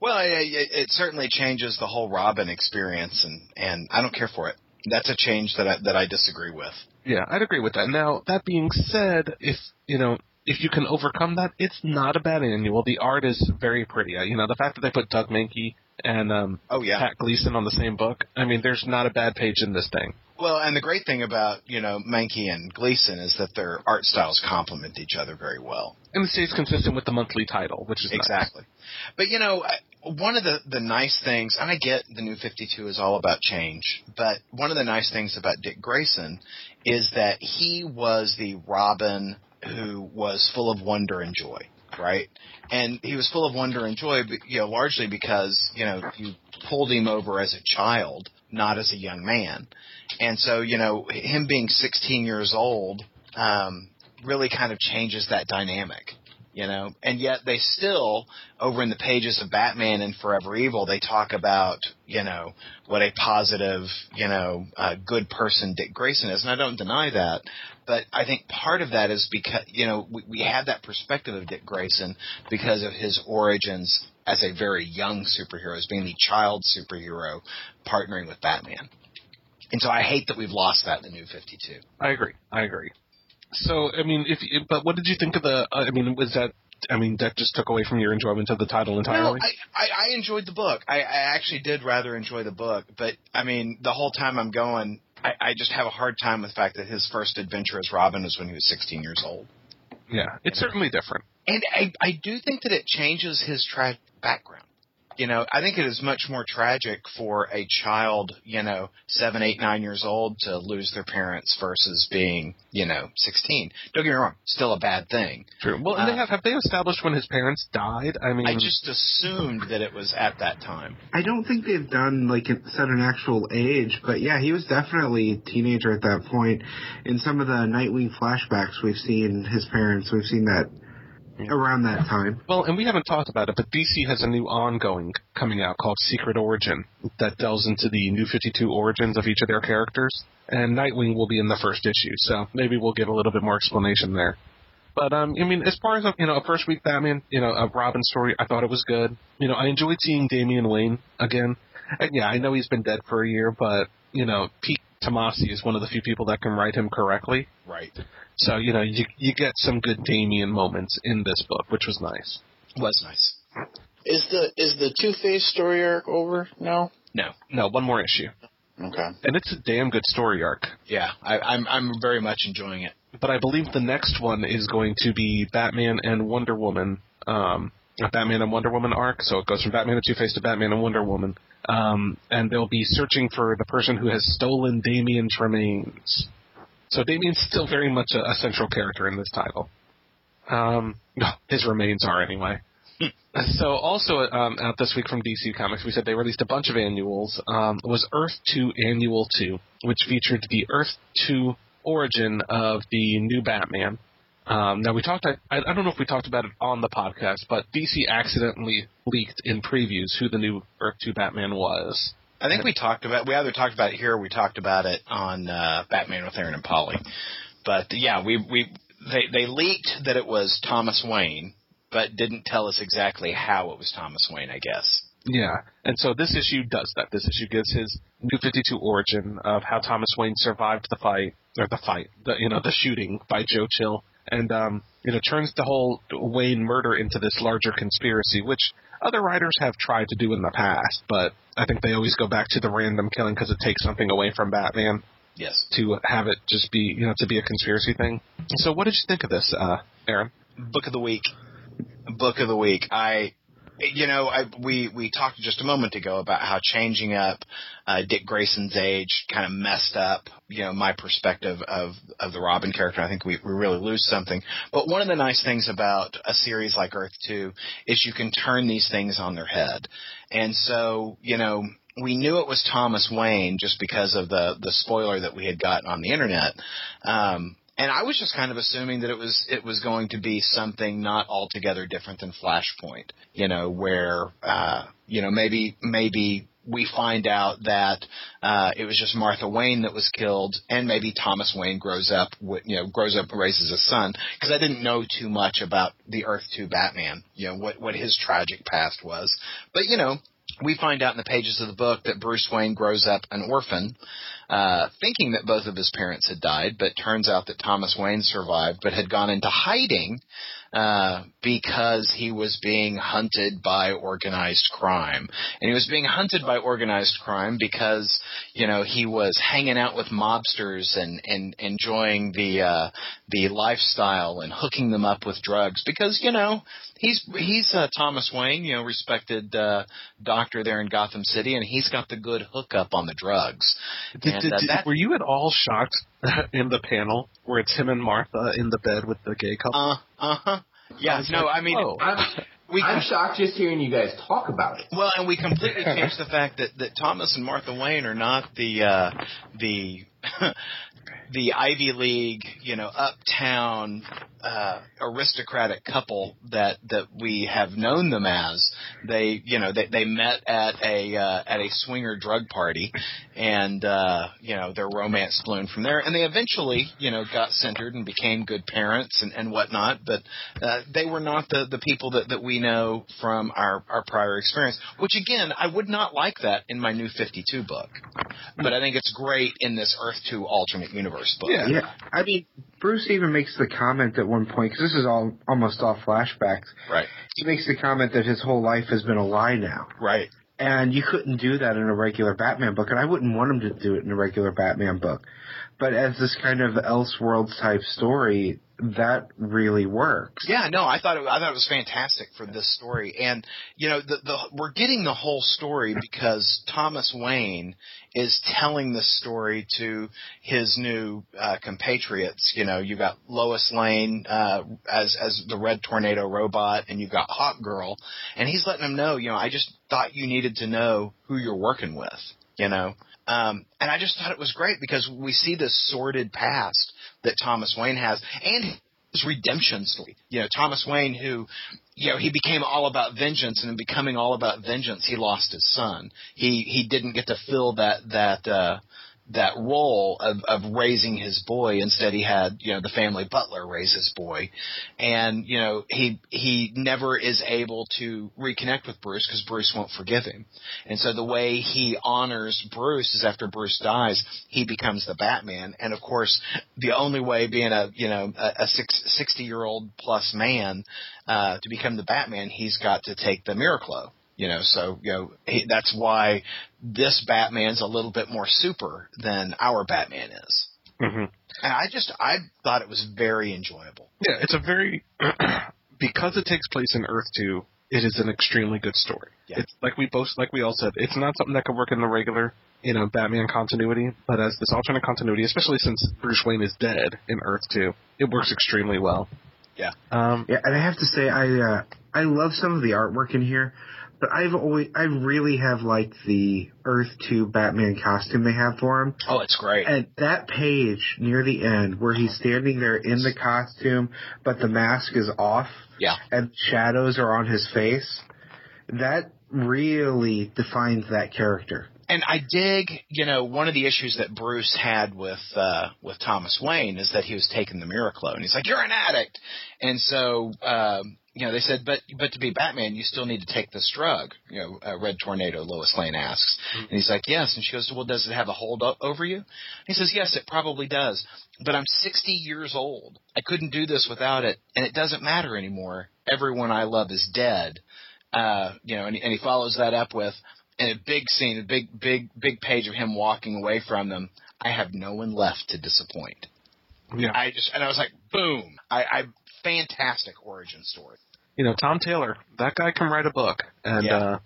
Well, it, it, it certainly changes the whole Robin experience, and and I don't care for it. That's a change that I, that I disagree with. Yeah, I'd agree with that. Now, that being said, if you know, if you can overcome that, it's not a bad annual. The art is very pretty. Uh, You know, the fact that they put Doug Mahnke and um, Oh yeah. Pat Gleason on the same book. I mean, there's not a bad page in this thing. Well, and the great thing about you know Mahnke and Gleason is that their art styles complement each other very well. And it stays consistent with the monthly title, which is nice. Exactly. But you know, one of the the nice things, and I get the new 52 is all about change, but one of the nice things about Dick Grayson is that he was the Robin who was full of wonder and joy, right? And he was full of wonder and joy, you know, largely because you know you pulled him over as a child, not as a young man, and so you know him being 16 years old um, really kind of changes that dynamic you know? And yet they still over in the pages of batman and forever evil they talk about you know what a positive you know uh, good person dick grayson is. And i don't deny that but i think part of that is because you know we, we had that perspective of dick grayson because of his origins as a very young superhero, as being the child superhero partnering with Batman. And so I hate that we've lost that in the new 52. I agree. I agree. So, I mean, if but what did you think of the? Uh, I mean, was that? I mean, that just took away from your enjoyment of the title entirely. No, I, I, I enjoyed the book. I, I actually did rather enjoy the book, but I mean, the whole time I'm going, I, I just have a hard time with the fact that his first adventure as Robin was when he was 16 years old. yeah, it's certainly different. And I, I do think that it changes his tragic background. You know, I think it is much more tragic for a child, you know, seven, eight, nine years old to lose their parents versus being, you know, 16. Don't get me wrong, still a bad thing. True. Well, and they Uh, have have they established when his parents died? I mean, I just assumed that it was at that time. I don't think they've done like it- set an actual age, but yeah, he was definitely a teenager at that point. In some of the Nightwing flashbacks, we've seen his parents. We've seen that around that time. Well, and we haven't talked about it, but DC has a new ongoing coming out called Secret Origin that delves into the New 52 origins of each of their characters. And Nightwing will be in the first issue, so maybe we'll get a little bit more explanation there. But um, I mean, as far as you know, a first week Batman, you know, a Robin story, I thought it was good. You know, I enjoyed seeing Damian Wayne again. And yeah, I know he's been dead for a year, but you know, Pete Tomasi is one of the few people that can write him correctly. Right. So you know, you you get some good Damian moments in this book, which was nice. Was nice. Is the is the Two Face story arc over now? No. No, one more issue. Okay. and it's a damn good story arc. Yeah, I, I'm I'm very much enjoying it. But I believe the next one is going to be Batman and Wonder Woman, um, a Batman and Wonder Woman arc. So it goes from Batman and Two Face to Batman and Wonder Woman, um, and they'll be searching for the person who has stolen Damian's remains. So Damian's still very much a, a central character in this title. Um, his remains are anyway. So also um, out this week from DC Comics, we said they released a bunch of annuals. Um, it was Earth 2 Annual 2, which featured the Earth 2 origin of the new Batman. Um, now we talked. I, I don't know if we talked about it on the podcast, but DC accidentally leaked in previews who the new Earth 2 Batman was. I think we talked about we either talked about it here or we talked about it on uh, Batman with Aaron and Polly. But yeah, we we they they leaked that it was Thomas Wayne, but didn't tell us exactly how it was Thomas Wayne. I guess. Yeah, and so this issue does that. This issue gives his New Fifty Two origin of how Thomas Wayne survived the fight, or the fight, the you know the shooting by Joe Chill, and um, you know turns the whole Wayne murder into this larger conspiracy, which other writers have tried to do in the past, but I think they always go back to the random killing because it takes something away from Batman Yes. to have it just be you know to be a conspiracy thing. So what did you think of this, uh, Aaron? Book of the week. Book of the week. I, you know, I we we talked just a moment ago about how changing up uh, Dick Grayson's age kind of messed up, you know, my perspective of of the Robin character. I think we we really lose something. But one of the nice things about a series like Earth Two is you can turn these things on their head, and so you know. We knew it was Thomas Wayne just because of the the spoiler that we had gotten on the internet, um, and I was just kind of assuming that it was it was going to be something not altogether different than Flashpoint. You know, where uh, you know maybe maybe we find out that uh, it was just Martha Wayne that was killed, and maybe Thomas Wayne grows up, you know, grows up and raises a son. Because I didn't know too much about the Earth Two Batman, you know, what what his tragic past was. But you know, we find out in the pages of the book that Bruce Wayne grows up an orphan, uh, thinking that both of his parents had died, but turns out that Thomas Wayne survived, but had gone into hiding uh, because he was being hunted by organized crime. And he was being hunted by organized crime because, you know, he was hanging out with mobsters and, and enjoying the, uh, the lifestyle and hooking them up with drugs because, you know, he's, he's, uh, Thomas Wayne, you know, respected, uh, doctor there in Gotham City and he's got the good hookup on the drugs. Did, And, did- uh, that- were you at all shocked <laughs> in the panel where it's him and Martha in the bed with the gay couple? Uh, uh-huh. Yeah, was no, like, I mean, oh. I'm, we I'm can, shocked just hearing you guys talk about it. Well, and we completely <laughs> changed the fact that, that Thomas and Martha Wayne are not the uh, the <laughs> the Ivy League, you know, uptown uh, aristocratic couple that that we have known them as. They, you know, they they met at a uh, at a swinger drug party, and uh, you know their romance bloomed from there. And they eventually, you know, got centered and became good parents and and whatnot. But uh, they were not the the people that that we know from our our prior experience. Which again, I would not like that in my new Fifty Two book, but I think it's great in this Earth Two alternate universe book. Yeah. Yeah, I mean, Bruce even makes the comment at one point because this is all almost all flashbacks. Right. He makes the comment that his whole life has been a lie now, Right. and you couldn't do that in a regular Batman book, and I wouldn't want him to do it in a regular Batman book. But as this kind of Elseworlds type story, that really works. Yeah, no, I thought it, I thought it was fantastic for this story, and you know, the, the we're getting the whole story because Thomas Wayne is telling the story to his new uh, compatriots. You know, you got Lois Lane uh, as as the Red Tornado robot, and you've got Hawk Girl, and he's letting them know. You know, I just thought you needed to know who you're working with. You know, um, and I just thought it was great because we see this sordid past that Thomas Wayne has, and his redemption story. You know, Thomas Wayne, who, you know, he became all about vengeance, and in becoming all about vengeance, he lost his son. He he didn't get to fill that that uh, that role of of raising his boy. Instead, he had you know the family butler raise his boy, and you know he he never is able to reconnect with Bruce because Bruce won't forgive him. And so the way he honors Bruce is after Bruce dies, he becomes the Batman. And of course, the only way being a you know a, a six, 60 year old plus man uh, to become the Batman, he's got to take the Miraclo. You know, so you know he, that's why this Batman's a little bit more super than our Batman is. hmm And I just I thought it was very enjoyable. Yeah, it's a very <clears throat> because it takes place in Earth Two. It is an extremely good story. Yeah. It's like we both like we all said. It's not something that could work in the regular you know Batman continuity, but as this alternate continuity, especially since Bruce Wayne is dead in Earth Two, it works extremely well. Yeah. Um, Yeah, and I have to say, I uh, I love some of the artwork in here, but I've always I really have liked the Earth Two Batman costume they have for him. Oh, it's great. And that page near the end where he's standing there in the costume, but the mask is off Yeah. and shadows are on his face, that really defines that character. and I dig, you know, one of the issues that Bruce had with uh with Thomas Wayne is that he was taking the Miraclo, and he's like, "You're an addict," and so. um you know, they said, but but to be Batman, you still need to take this drug. You know, uh, Red Tornado. Lois Lane asks, and he's like, yes. And she goes, well, does it have a hold o- over you? he says, yes, it probably does. But I'm 60 years old. I couldn't do this without it, and it doesn't matter anymore. Everyone I love is dead. Uh, you know, and, and he follows that up with, in a big scene, a big, big, big page of him walking away from them. I have no one left to disappoint. yeah. I just, and I was like, boom! I, I fantastic origin story. you know, Tom Taylor, that guy can write a book, and Yeah. uh,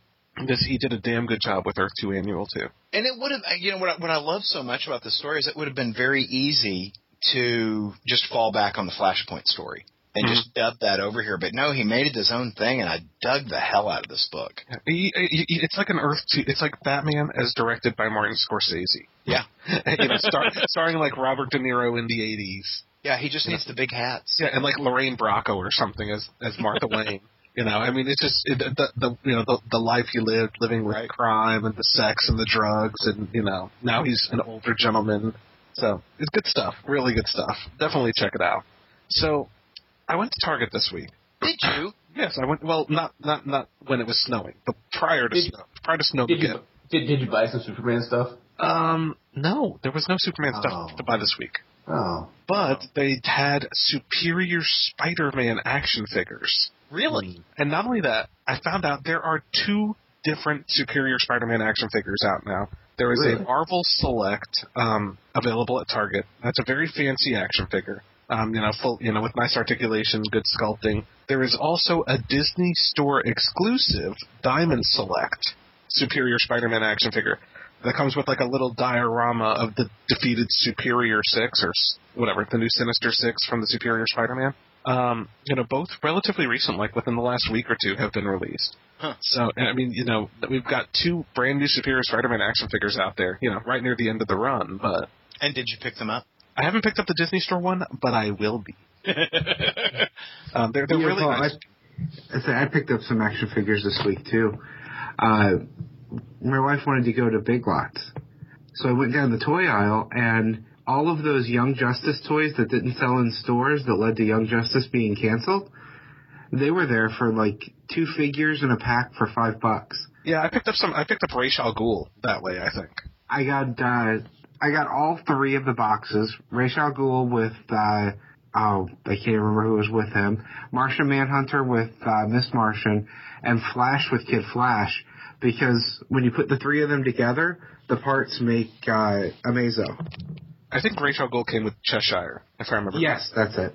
this he did a damn good job with Earth Two Annual two. And it would have, you know, what I, what I love so much about the story is it would have been very easy to just fall back on the Flashpoint story and Mhm. just dub that over here. But no, he made it his own thing, and I dug the hell out of this book. He, he, it's like an Earth Two. It's like Batman as directed by Martin Scorsese. Yeah. <laughs> you know, star, starring like Robert De Niro in the '80s. Yeah, he just needs the big hats. Yeah, and like Lorraine Bracco or something as as Martha <laughs> Wayne. You know, I mean, it's just it, the the you know the the life he lived, living with Right. crime and the sex and the drugs, and you know now he's an older gentleman. So it's good stuff, really good stuff. Definitely check it out. So I went to Target this week. Did you? <clears throat> Yes, I went. Well, not not not when it was snowing, but prior to Did- snow, prior to snow Did begin. you did, did you buy some Superman stuff? Um, no, there was no Superman Oh. stuff to buy this week, Oh, but they had Superior Spider-Man action figures. Really? And not only that, I found out there are two different Superior Spider-Man action figures out now. There is Really? a Marvel Select um, available at Target. That's a very fancy action figure. Um, you know, full, you know, with nice articulation, good sculpting. There is also a Disney Store exclusive Diamond Select Superior Spider-Man action figure that comes with like a little diorama of the defeated Superior Six or whatever, the new Sinister Six from the Superior Spider-Man. Um, you know, both relatively recent, like within the last week or two, have been released. Huh. So, I mean, you know, we've got two brand new Superior Spider-Man action figures out there. You know, right near the end of the run. But And did you pick them up? I haven't picked up the Disney Store one, but I will be. <laughs> Um, they're they're Yeah, really well, nice. I, I, I picked up some action figures this week too. Uh, my wife wanted to go to Big Lots, so I went down the toy aisle and all of those Young Justice toys that didn't sell in stores that led to Young Justice being canceled, they were there for like two figures in a pack for five bucks. Yeah, I picked up some. I picked up Ra's al Ghul that way. I think. I got uh, I got all three of the boxes. Ra's al Ghul with uh, oh I can't remember who was with him. Martian Manhunter with uh, Miss Martian, and Flash with Kid Flash. Because when you put the three of them together, the parts make uh, Amazo. I think Ra's al Ghul came with Cheshire, if I remember. Yes, that's it.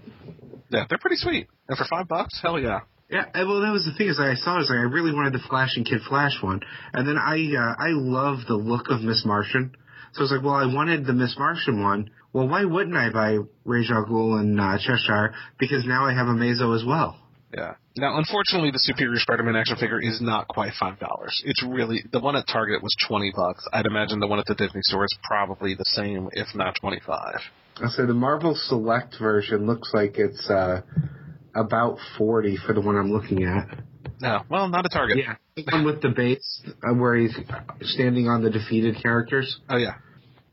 Yeah, they're pretty sweet. And for five bucks, hell yeah. Yeah, and, well, that was the thing is I saw it, I was like, I really wanted the Flash and Kid Flash one, and then I uh, I love the look of Miss Martian, so I was like, well, I wanted the Miss Martian one. Well, why wouldn't I buy Ra's al Ghul and uh, Cheshire? Because now I have Amazo as well. Yeah. Now, unfortunately, the Superior Spider-Man action figure is not quite five dollars. It's really the one at Target was twenty bucks. I'd imagine the one at the Disney store is probably the same, if not twenty-five. So the Marvel Select version looks like it's uh, about forty for the one I'm looking at. No, well, not a Target. Yeah, the one with the base uh, where he's standing on the defeated characters. Oh yeah.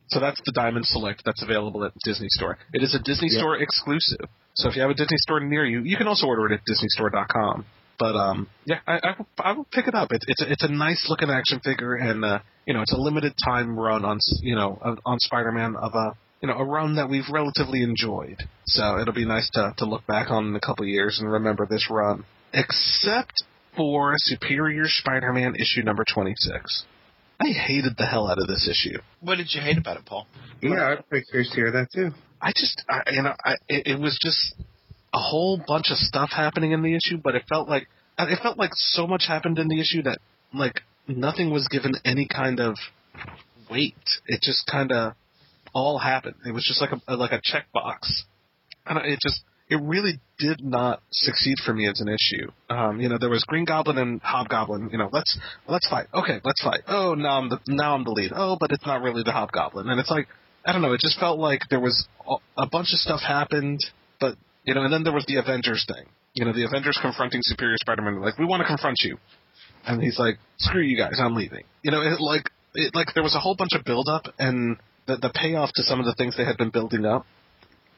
So that's the Diamond Select that's available at Disney Store. It is a Disney Yeah. Store exclusive. So if you have a Disney Store near you, you can also order it at DisneyStore.com. But um, yeah, I, I, will, I will pick it up. It's it's a, it's a nice looking action figure, and uh, you know it's a limited time run on you know on- on Spider-Man of a you know a run that we've relatively enjoyed. So it'll be nice to to look back on in a couple of years and remember this run. Except for Superior Spider-Man issue number twenty six. I hated the hell out of this issue. What did you hate about it, Paul? Yeah, I'd be curious to hear that too. I just, I, you know, I, it, it was just a whole bunch of stuff happening in the issue, but it felt like it felt like so much happened in the issue that like nothing was given any kind of weight. It just kind of all happened. It was just like a like a checkbox, and it just it really did not succeed for me as an issue. Um, you know, there was Green Goblin and Hobgoblin. You know, let's let's fight. Okay, let's fight. Oh, now I'm the now I'm the lead. Oh, but it's not really the Hobgoblin, and it's like I don't know. It just felt like there was a- bunch of stuff happened, but you know, and then there was the Avengers thing. You know, the Avengers confronting Superior Spider-Man. Like, we want to confront you, and he's like, "Screw you guys, I'm leaving." You know, it like it like there was a whole bunch of build-up, and the the payoff to some of the things they had been building up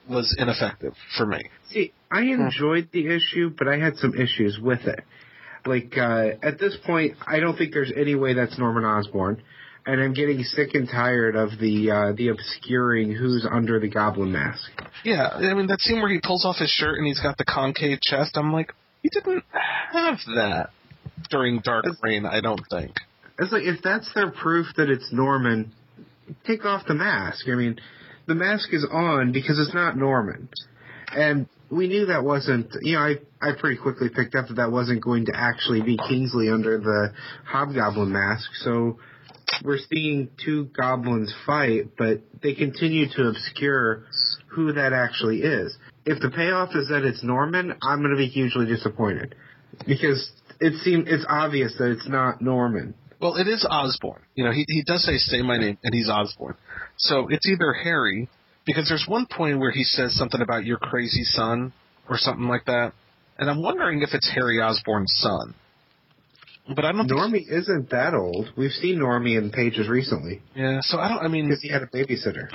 was ineffective for me. See, I enjoyed the issue, but I had some issues with it. Like, uh, at this point, I don't think there's any way that's Norman Osborn. And I'm getting sick and tired of the, uh, the obscuring who's under the goblin mask. Yeah, I mean that scene where he pulls off his shirt and he's got the concave chest. I'm like, he didn't have that during Dark Reign. I don't think. It's like, if that's their proof that it's Norman, take off the mask. I mean, the mask is on because it's not Norman. And we knew that wasn't, you know, I, I pretty quickly picked up that that wasn't going to actually be Kingsley under the Hobgoblin mask. So we're seeing two goblins fight, but they continue to obscure who that actually is. If the payoff is that it's Norman, I'm going to be hugely disappointed because it seems it's obvious that it's not Norman. Well, it is Osborn. You know, he he does say "say my name" and he's Osborn. So it's either Harry because there's one point where he says something about your crazy son or something like that, and I'm wondering if it's Harry Osborn's son. But I don't think. Normie isn't that old. We've seen Normie in pages recently Yeah. So I don't. I mean, because he had a babysitter.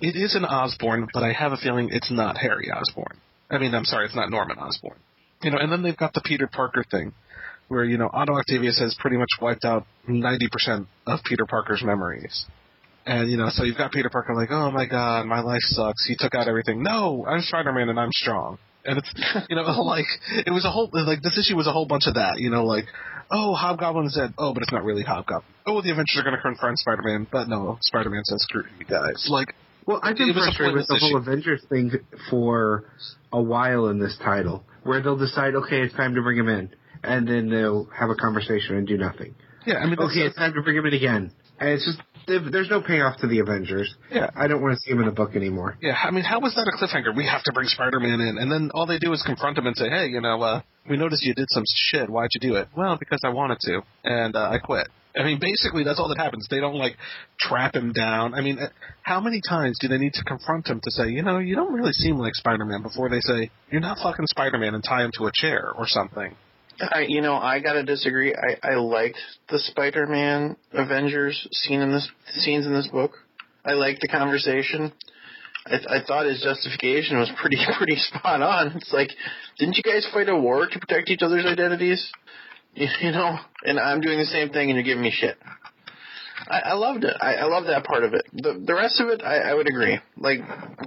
it is an Osborn, but I have a feeling it's not Harry Osborn. I mean, I'm sorry, it's not Norman Osborn. You know, and then they've got the Peter Parker thing, where you know Otto Octavius has pretty much wiped out 90% of Peter Parker's memories. And you know, so you've got Peter Parker like, oh my god, my life sucks. He took out everything. No, I'm Spider-Man and I'm strong. And it's <laughs> you know <laughs> like it was a whole like this issue was a whole bunch of that. You know, like oh Hobgoblin's dead. Oh, but it's not really Hobgoblin. Oh, the Avengers are going to confront Spider-Man, but no, Spider-Man says screw you guys. Like Well, I've been It was a frustrated with the pointless whole Avengers thing for a while in this title, where they'll decide, okay, it's time to bring him in, and then they'll have a conversation and do nothing. yeah, I mean Okay, it's time to bring him in again, and it's just there- there's no payoff to the Avengers. Yeah. I don't want to see him in the book anymore. Yeah, I mean, how was that a cliffhanger? We have to bring Spider-Man in, and then all they do is confront him and say, "Hey, you know, uh, we noticed you did some shit. Why'd you do it?" Well, because I wanted to, and uh, I quit. I mean, basically, that's all that happens. They don't like trap him down. I mean, how many times do they need to confront him to say, you know, you don't really seem like Spider-Man before they say you're not fucking Spider-Man and tie him to a chair or something? I, you know, I gotta disagree. I, I liked the Spider-Man Avengers scene in this scenes in this book. I liked the conversation. I, I thought his justification was pretty <laughs> pretty spot on. It's like, didn't you guys fight a war to protect each other's identities? <laughs> You, you know, and I'm doing the same thing, and you're giving me shit. I, I loved it. I, I love that part of it. The the rest of it, I, I would agree. Like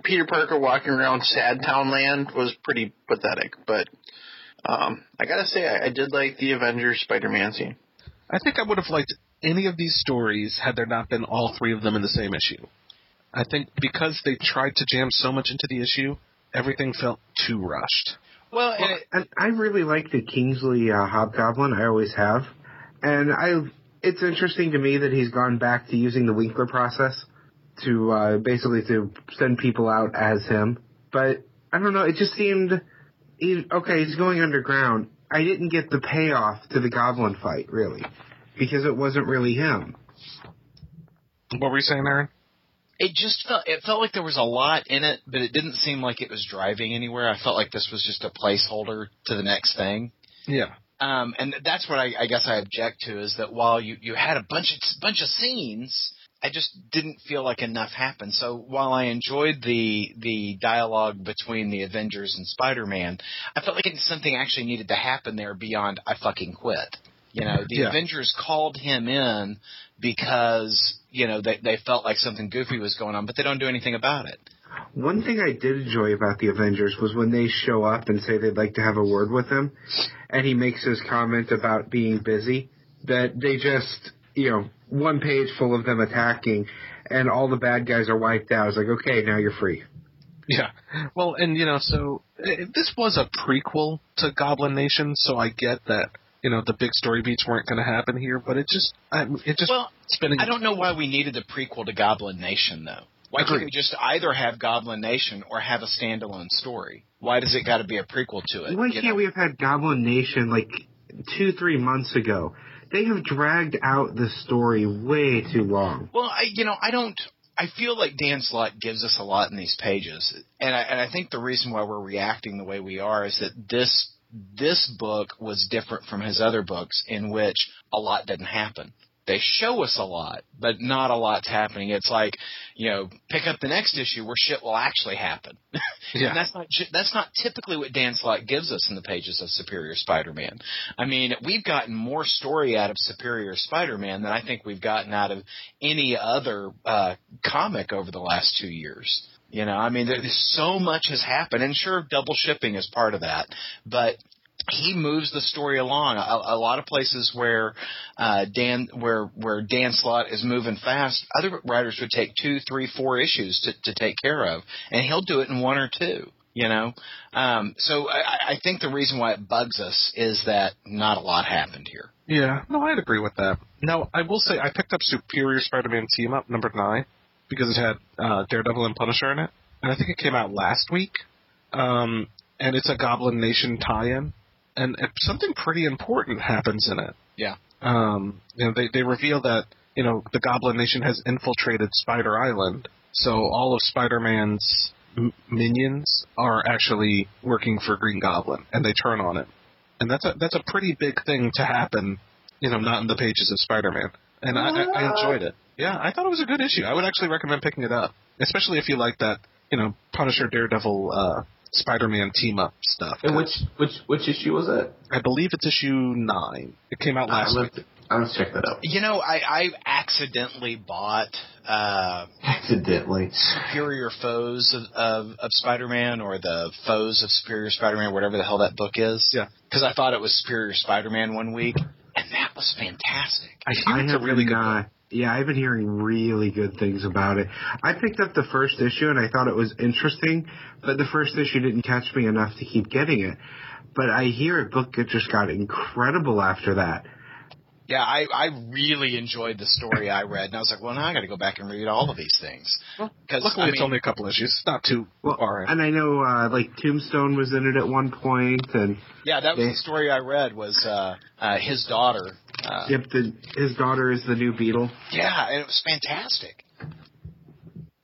Peter Parker walking around Sad Town Land was pretty pathetic, but um, I gotta say, I, I did like the Avengers Spider-Man scene. I think I would have liked any of these stories had there not been all three of them in the same issue. I think because they tried to jam so much into the issue, everything felt too rushed. Well, and it, And I really like the Kingsley uh, Hobgoblin. I always have, and I. It's interesting to me that he's gone back to using the Winkler process to uh, basically to send people out as him. But I don't know. It just seemed he, okay. He's going underground. I didn't get the payoff to the Goblin fight really, because it wasn't really him. What were you saying, Aaron? it just felt it felt like there was a lot in it, but it didn't seem like it was driving anywhere. I felt like this was just a placeholder to the next thing. Yeah. Um, and that's what I, I guess I object to is that while you, you had a bunch of bunch of scenes, I just didn't feel like enough happened. So while I enjoyed the the dialogue between the Avengers and Spider Man, I felt like something actually needed to happen there beyond I fucking quit. You know, the Yeah. Avengers called him in because you know they they felt like something goofy was going on, but they don't do anything about it. One thing I did enjoy about the Avengers was when they show up and say they'd like to have a word with him, and he makes his comment about being busy, that they just, you know, one page full of them attacking, and all the bad guys are wiped out. It's like, okay, now you're free. Yeah. Well, and you know, so this was a prequel to Goblin Nation, so I get that you know the big story beats weren't going to happen here, but it just I, it just Well, spinning. I don't know why we needed the prequel to Goblin Nation though. Why can't we just either have Goblin Nation or have a standalone story? Why does it got to be a prequel to it? Why you can't know? we have had Goblin Nation like two, three months ago? They have dragged out the story way too long. Well, I you know I don't. I feel like Dan Slott gives us a lot in these pages, and I, and I think the reason why we're reacting the way we are is that this this book was different from his other books in which a lot didn't happen. They show us a lot, but not a lot's happening. It's like, you know, pick up the next issue where shit will actually happen. <laughs> Yeah. And that's not that's not typically what Dan Slott gives us in the pages of Superior Spider-Man. I mean, we've gotten more story out of Superior Spider-Man than I think we've gotten out of any other uh, comic over the last two years. You know, I mean, there, there's so much has happened, and sure, double shipping is part of that, but he moves the story along. A, a lot of places where uh, Dan, where where Dan Slott is moving fast, other writers would take two, three, four issues to, to take care of, and he'll do it in one or two. You know, um, so I, I think the reason why it bugs us is that not a lot happened here. Yeah, no, I'd agree with that. Now, I will say I picked up Superior Spider-Man Team Up number nine because it had uh, Daredevil and Punisher in it, and I think it came out last week. Um, and it's a Goblin Nation tie-in, and something pretty important happens in it. Yeah. Um, you know, they they reveal that you know the Goblin Nation has infiltrated Spider Island, so all of Spider-Man's m- minions are actually working for Green Goblin, and they turn on him and that's a that's a pretty big thing to happen. You know, not in the pages of Spider-Man, and I, I, I enjoyed it. Yeah, I thought it was a good issue. I would actually recommend picking it up, especially if you like that. You know, Punisher, Daredevil, uh, Spider-Man team up stuff. And which which which issue was that? I believe it's issue nine. It came out last I'm week. gonna, I'm gonna check that out. You know, I, I accidentally bought uh, Accidentally. Superior Foes of, of, of Spider-Man or the Foes of Superior Spider-Man, whatever the hell that book is. Yeah. Because I thought it was Superior Spider-Man one week, and that was fantastic. I hear I it's have a really been, good. uh, book. Yeah, I've been hearing really good things about it. I picked up the first issue and I thought it was interesting, but the first issue didn't catch me enough to keep getting it. But I hear it book it just got incredible after that. Yeah, I, I really enjoyed the story I read, and I was like, well, now I got to go back and read all of these things. Because Luckily, I it's only a couple issues. It's not too Well, far in. and I know uh, like Tombstone was in it at one point, and yeah, that was they- the story I read. Was uh, uh, his daughter Uh, Yep, the, his daughter is the new Beetle. Yeah, and it was fantastic.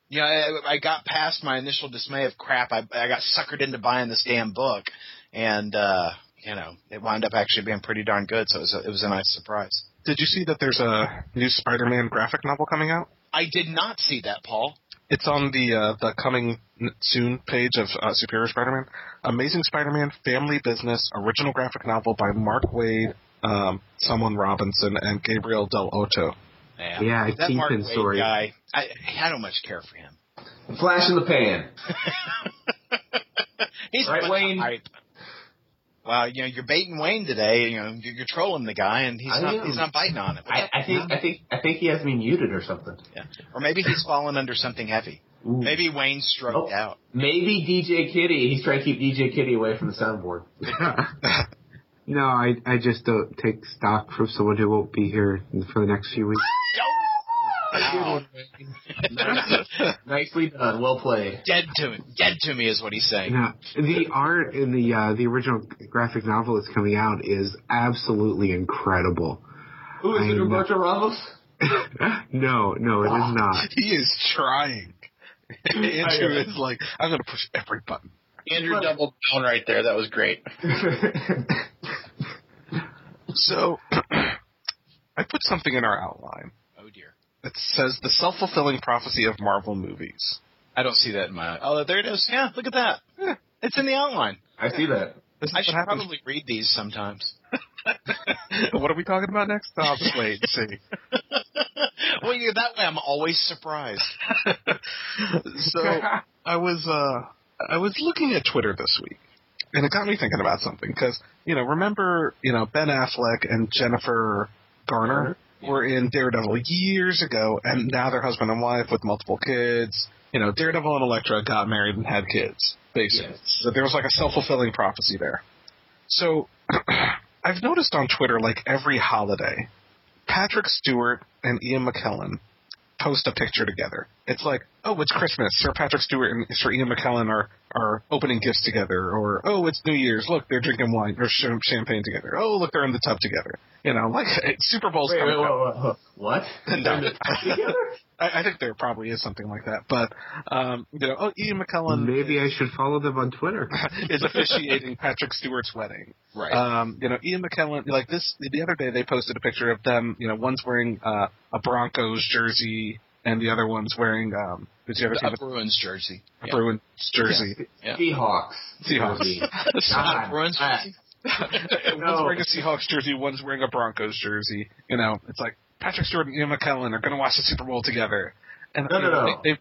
You know, I, I got past my initial dismay of crap. I, I got suckered into buying this damn book, and uh, you know, it wound up actually being pretty darn good. So it was a, it was a nice surprise. Did you see that there's a new Spider-Man graphic novel coming out? I did not see that, Paul. It's on the uh, the coming soon page of uh, Superior Spider-Man. Amazing Spider-Man Family Business original graphic novel by Mark Waid, um, someone Robinson, and Gabriele Dell'Otto. Yeah, Yeah, that Mark Waid story. guy. I I don't much care for him. Flash in the pan. <laughs> He's Right, <laughs> Wayne? Right. Well, you know, you're baiting Wayne today. You know, you're, you're trolling the guy, and he's I not am. he's not biting on it. I, I think I think I think he has me muted or something. Yeah. Or maybe he's fallen under something heavy. Ooh. Maybe Wayne's stroked Oh. out. Maybe DJ Kitty. He's trying to keep DJ Kitty away from the soundboard. <laughs> no, I I just don't take stock from someone who won't be here for the next few weeks. Wow. <laughs> Nicely done. Well played. Dead to me. Dead to me is what he's saying. Yeah, the art in the uh, the original graphic novel that's coming out is absolutely incredible. Who is I it. Roberto Ramos? <laughs> no, no, it is not. He is trying. <laughs> Andrew is like, I'm going to push every button. Andrew doubled down right there. That was great. So, <clears throat> I put something in our outline Dear. that says the self-fulfilling prophecy of Marvel movies. I don't see that in my. Oh, there it is. Yeah, look at that. Yeah, it's in the outline. I see that. This I should happens- probably read these sometimes. <laughs> what are we talking about next? I'll just wait and see. <laughs> well, yeah, that way I'm always surprised. <laughs> so I was uh I was looking at Twitter this week, and it got me thinking about something because you know remember you know Ben Affleck and Jennifer Garner were in Daredevil years ago, and now they're husband and wife with multiple kids. You know, Daredevil and Elektra got married and had kids, basically. Yes. So there was like a self fulfilling prophecy there. So <clears throat> I've noticed on Twitter, like every holiday, Patrick Stewart and Ian McKellen post a picture together. It's like, oh, it's Christmas. Sir Patrick Stewart and Sir Ian McKellen are are opening gifts together, or oh, it's New Year's. Look, they're drinking wine or champagne together. Oh, look, they're in the tub together. You know, like <laughs> Super Bowl's Wait, coming wait, up. wait, wait. What? <laughs> No. Together? I, I think there probably is something like that. But um, you know, oh, Ian McKellen Maybe I should follow them on Twitter. <laughs> is officiating Patrick Stewart's wedding. Right. Um, you know, Ian McKellen, like this, the other day they posted a picture of them. You know, one's wearing uh, a Broncos jersey, and the other one's wearing. Um, did you ever see a Bruins jersey. a Bruins jersey? Yeah. Seahawks. Seahawks. <laughs> <laughs> Jersey. Not not- a Bruins jersey. one's No. wearing a Seahawks jersey, one's wearing a Broncos jersey. You know, it's like Patrick Stewart and Ian McKellen are going to watch the Super Bowl together. And No, you no, no. They, they've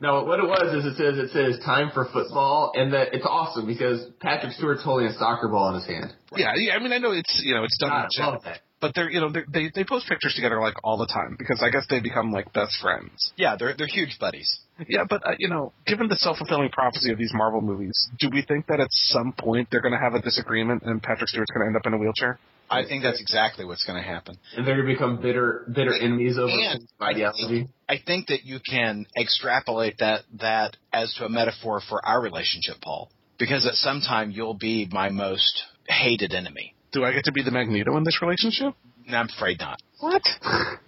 No, what it was is it says it says time for football, and that it's awesome because Patrick Stewart's holding a soccer ball in his hand. yeah, yeah. I mean, I know it's you know it's done God, in I love that. but they're you know they're, they they post pictures together like all the time because I guess they become like best friends. Yeah, they're they're huge buddies. Yeah, but uh, you know, given the self fulfilling prophecy of these Marvel movies, do we think that at some point they're going to have a disagreement and Patrick Stewart's going to end up in a wheelchair? I think that's exactly what's going to happen. And they're going to become bitter, bitter enemies over And ideology. I think that you can extrapolate that that as to a metaphor for our relationship, Paul. Because at some time you'll be my most hated enemy. Do I get to be the Magneto in this relationship? No, I'm afraid not. What?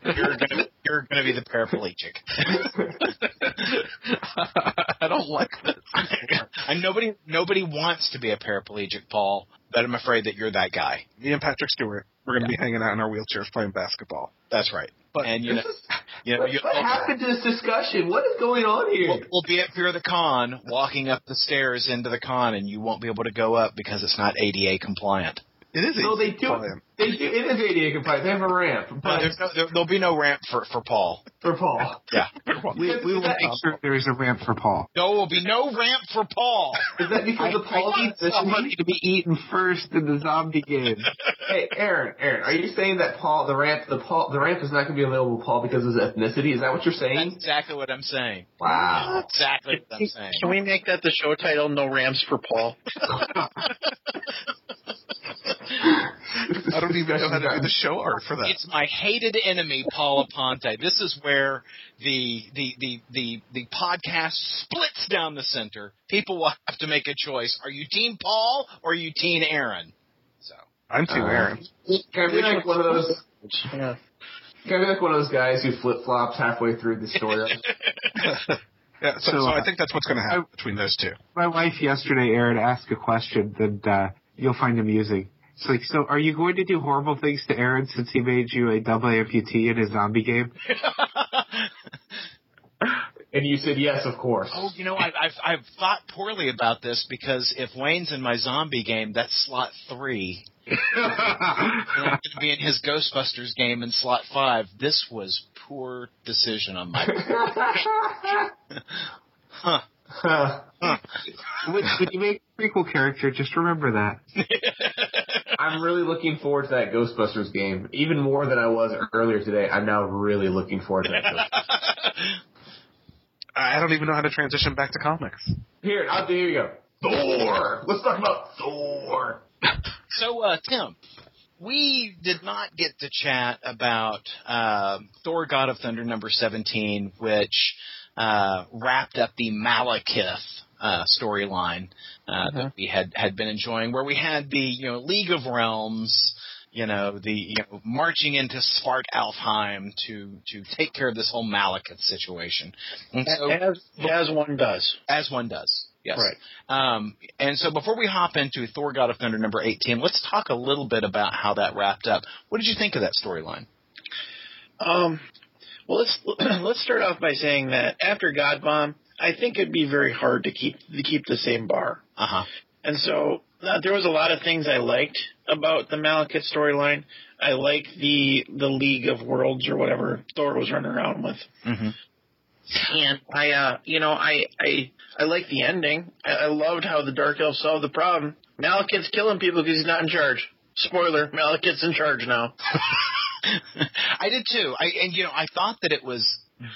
You're gonna you're gonna be the paraplegic. <laughs> I don't like this. <laughs> and nobody nobody wants to be a paraplegic, Paul. But I'm afraid that you're that guy. Me and Patrick Stewart, we're going to be hanging out in our wheelchairs playing basketball. That's right. But and you know, This is- you know, what, you, what happened to this discussion? What is going on here? We'll, we'll be at Fear the Con, walking up the stairs into the con, and you won't be able to go up because it's not ADA compliant. It is no, a they do. plan. They do. It is ADA compliant. They have a ramp, but there's no, there, there'll be no ramp for for Paul. for Paul. Yeah, <laughs> We, we will make sure there is a ramp for Paul. there will be no ramp for Paul. Is that because of Paul's I need somebody to be eaten first in the zombie game. <laughs> Hey, Aaron, Aaron, are you saying that Paul, the ramp, the Paul, the ramp is not going to be available to Paul because of his ethnicity? Is that what you're That's saying? exactly what I'm saying. Wow. Exactly what I'm saying. Can we make that the show title? No ramps for Paul. <laughs> I don't even <laughs> know how to do the show art for that. It's my hated enemy, Paul Aponte. This is where the, the the the the podcast splits down the center. People will have to make a choice. Are you Team Paul or are you Team Aaron? So I'm Team Uh, Aaron. Can I be like one of those? Yeah. Can I be like one of those guys who flip flops halfway through the story? <laughs> Yeah, so, So, so I think that's what's going to happen between those two. My wife yesterday, Aaron, asked a question that uh, you'll find amusing. It's like, so are you going to do horrible things to Aaron since he made you a double amputee in his zombie game? <laughs> and you said yes, of course. Oh, you know, I, I've I've thought poorly about this because if Wayne's in my zombie game, that's slot three, <laughs> and I'm going to be in his Ghostbusters game in slot five. This was poor decision on my part. <laughs> huh. when, when you make a prequel character, just remember that. I'm really looking forward to that Ghostbusters game. Even more than I was earlier today, I'm now really looking forward to that. Ghostbusters. <laughs> I don't even know how to transition back to comics. Here, I'll, here you go. Thor! Let's talk about Thor! <laughs> So, uh, Tim, we did not get to chat about uh, Thor: God of Thunder number seventeen, which uh, wrapped up the Malekith uh, storyline uh, that we had had been enjoying, where we had the you know League of Realms. You know the you know marching into Svart Alfheim to to take care of this whole Malekith situation, and so As as one does. as one does. Yes. Right. Um, and so before we hop into Thor: God of Thunder number eighteen, let's talk a little bit about how that wrapped up. What did you think of that storyline? Um, well, let's <clears throat> let's start off by saying that after God Bomb, I think it'd be very hard to keep to keep the same bar. Uh huh. And so uh, there was a lot of things I liked about the Malekith storyline. I liked the the League of Worlds or whatever Thor was running around with. Mm-hmm. And I, uh, you know, I, I, I like the ending. I, I loved how the Dark Elf solved the problem. Malekith's killing people because he's not in charge. Spoiler: Malekith's in charge now. <laughs> I did too. I and you know I thought that it was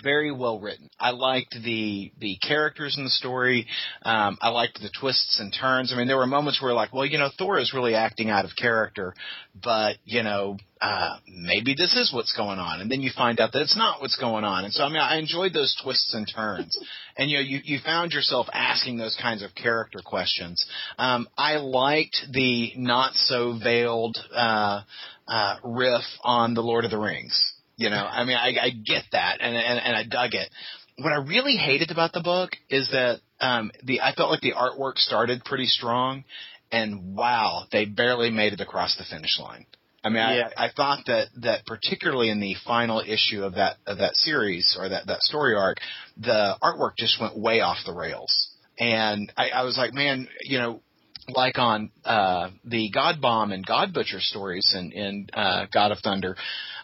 very well written. I liked the the characters in the story. Um, I liked the twists and turns. I mean, there were moments where like, well, you know, Thor is really acting out of character, but you know, uh, maybe this is what's going on, and then you find out that it's not what's going on. And so, I mean, I enjoyed those twists and turns, and you know, you you found yourself asking those kinds of character questions. Um, I liked the not so veiled uh, uh, riff on the Lord of the Rings. You know, I mean, I, I get that, and, and and I dug it. What I really hated about the book is that um, the I felt like the artwork started pretty strong, and wow, they barely made it across the finish line. I mean, Yeah. I, I thought that that particularly in the final issue of that of that series or that that story arc, the artwork just went way off the rails, and I, I was like, man, you know, like on uh, the God Bomb and God Butcher stories in, in uh, God of Thunder,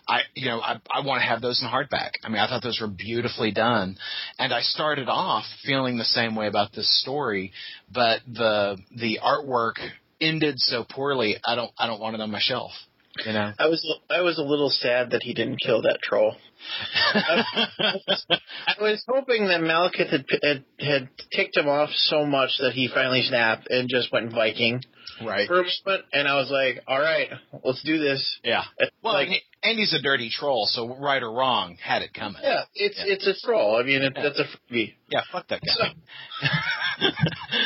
I you know I, I want to have those in hardback. I mean, I thought those were beautifully done, and I started off feeling the same way about this story, but the the artwork ended so poorly. I don't I don't want it on my shelf. You know. I was I was a little sad that he didn't kill that troll. <laughs> I was hoping that Malekith had, had had ticked him off so much that he finally snapped and just went Viking right. for a moment, and I was like, "All right, let's do this." Yeah. It's Well, like, and- he's a dirty troll, so right or wrong, had it coming. yeah, it's Yeah. it's a troll. I mean, it, Yeah. that's a freebie. Yeah. Fuck that guy.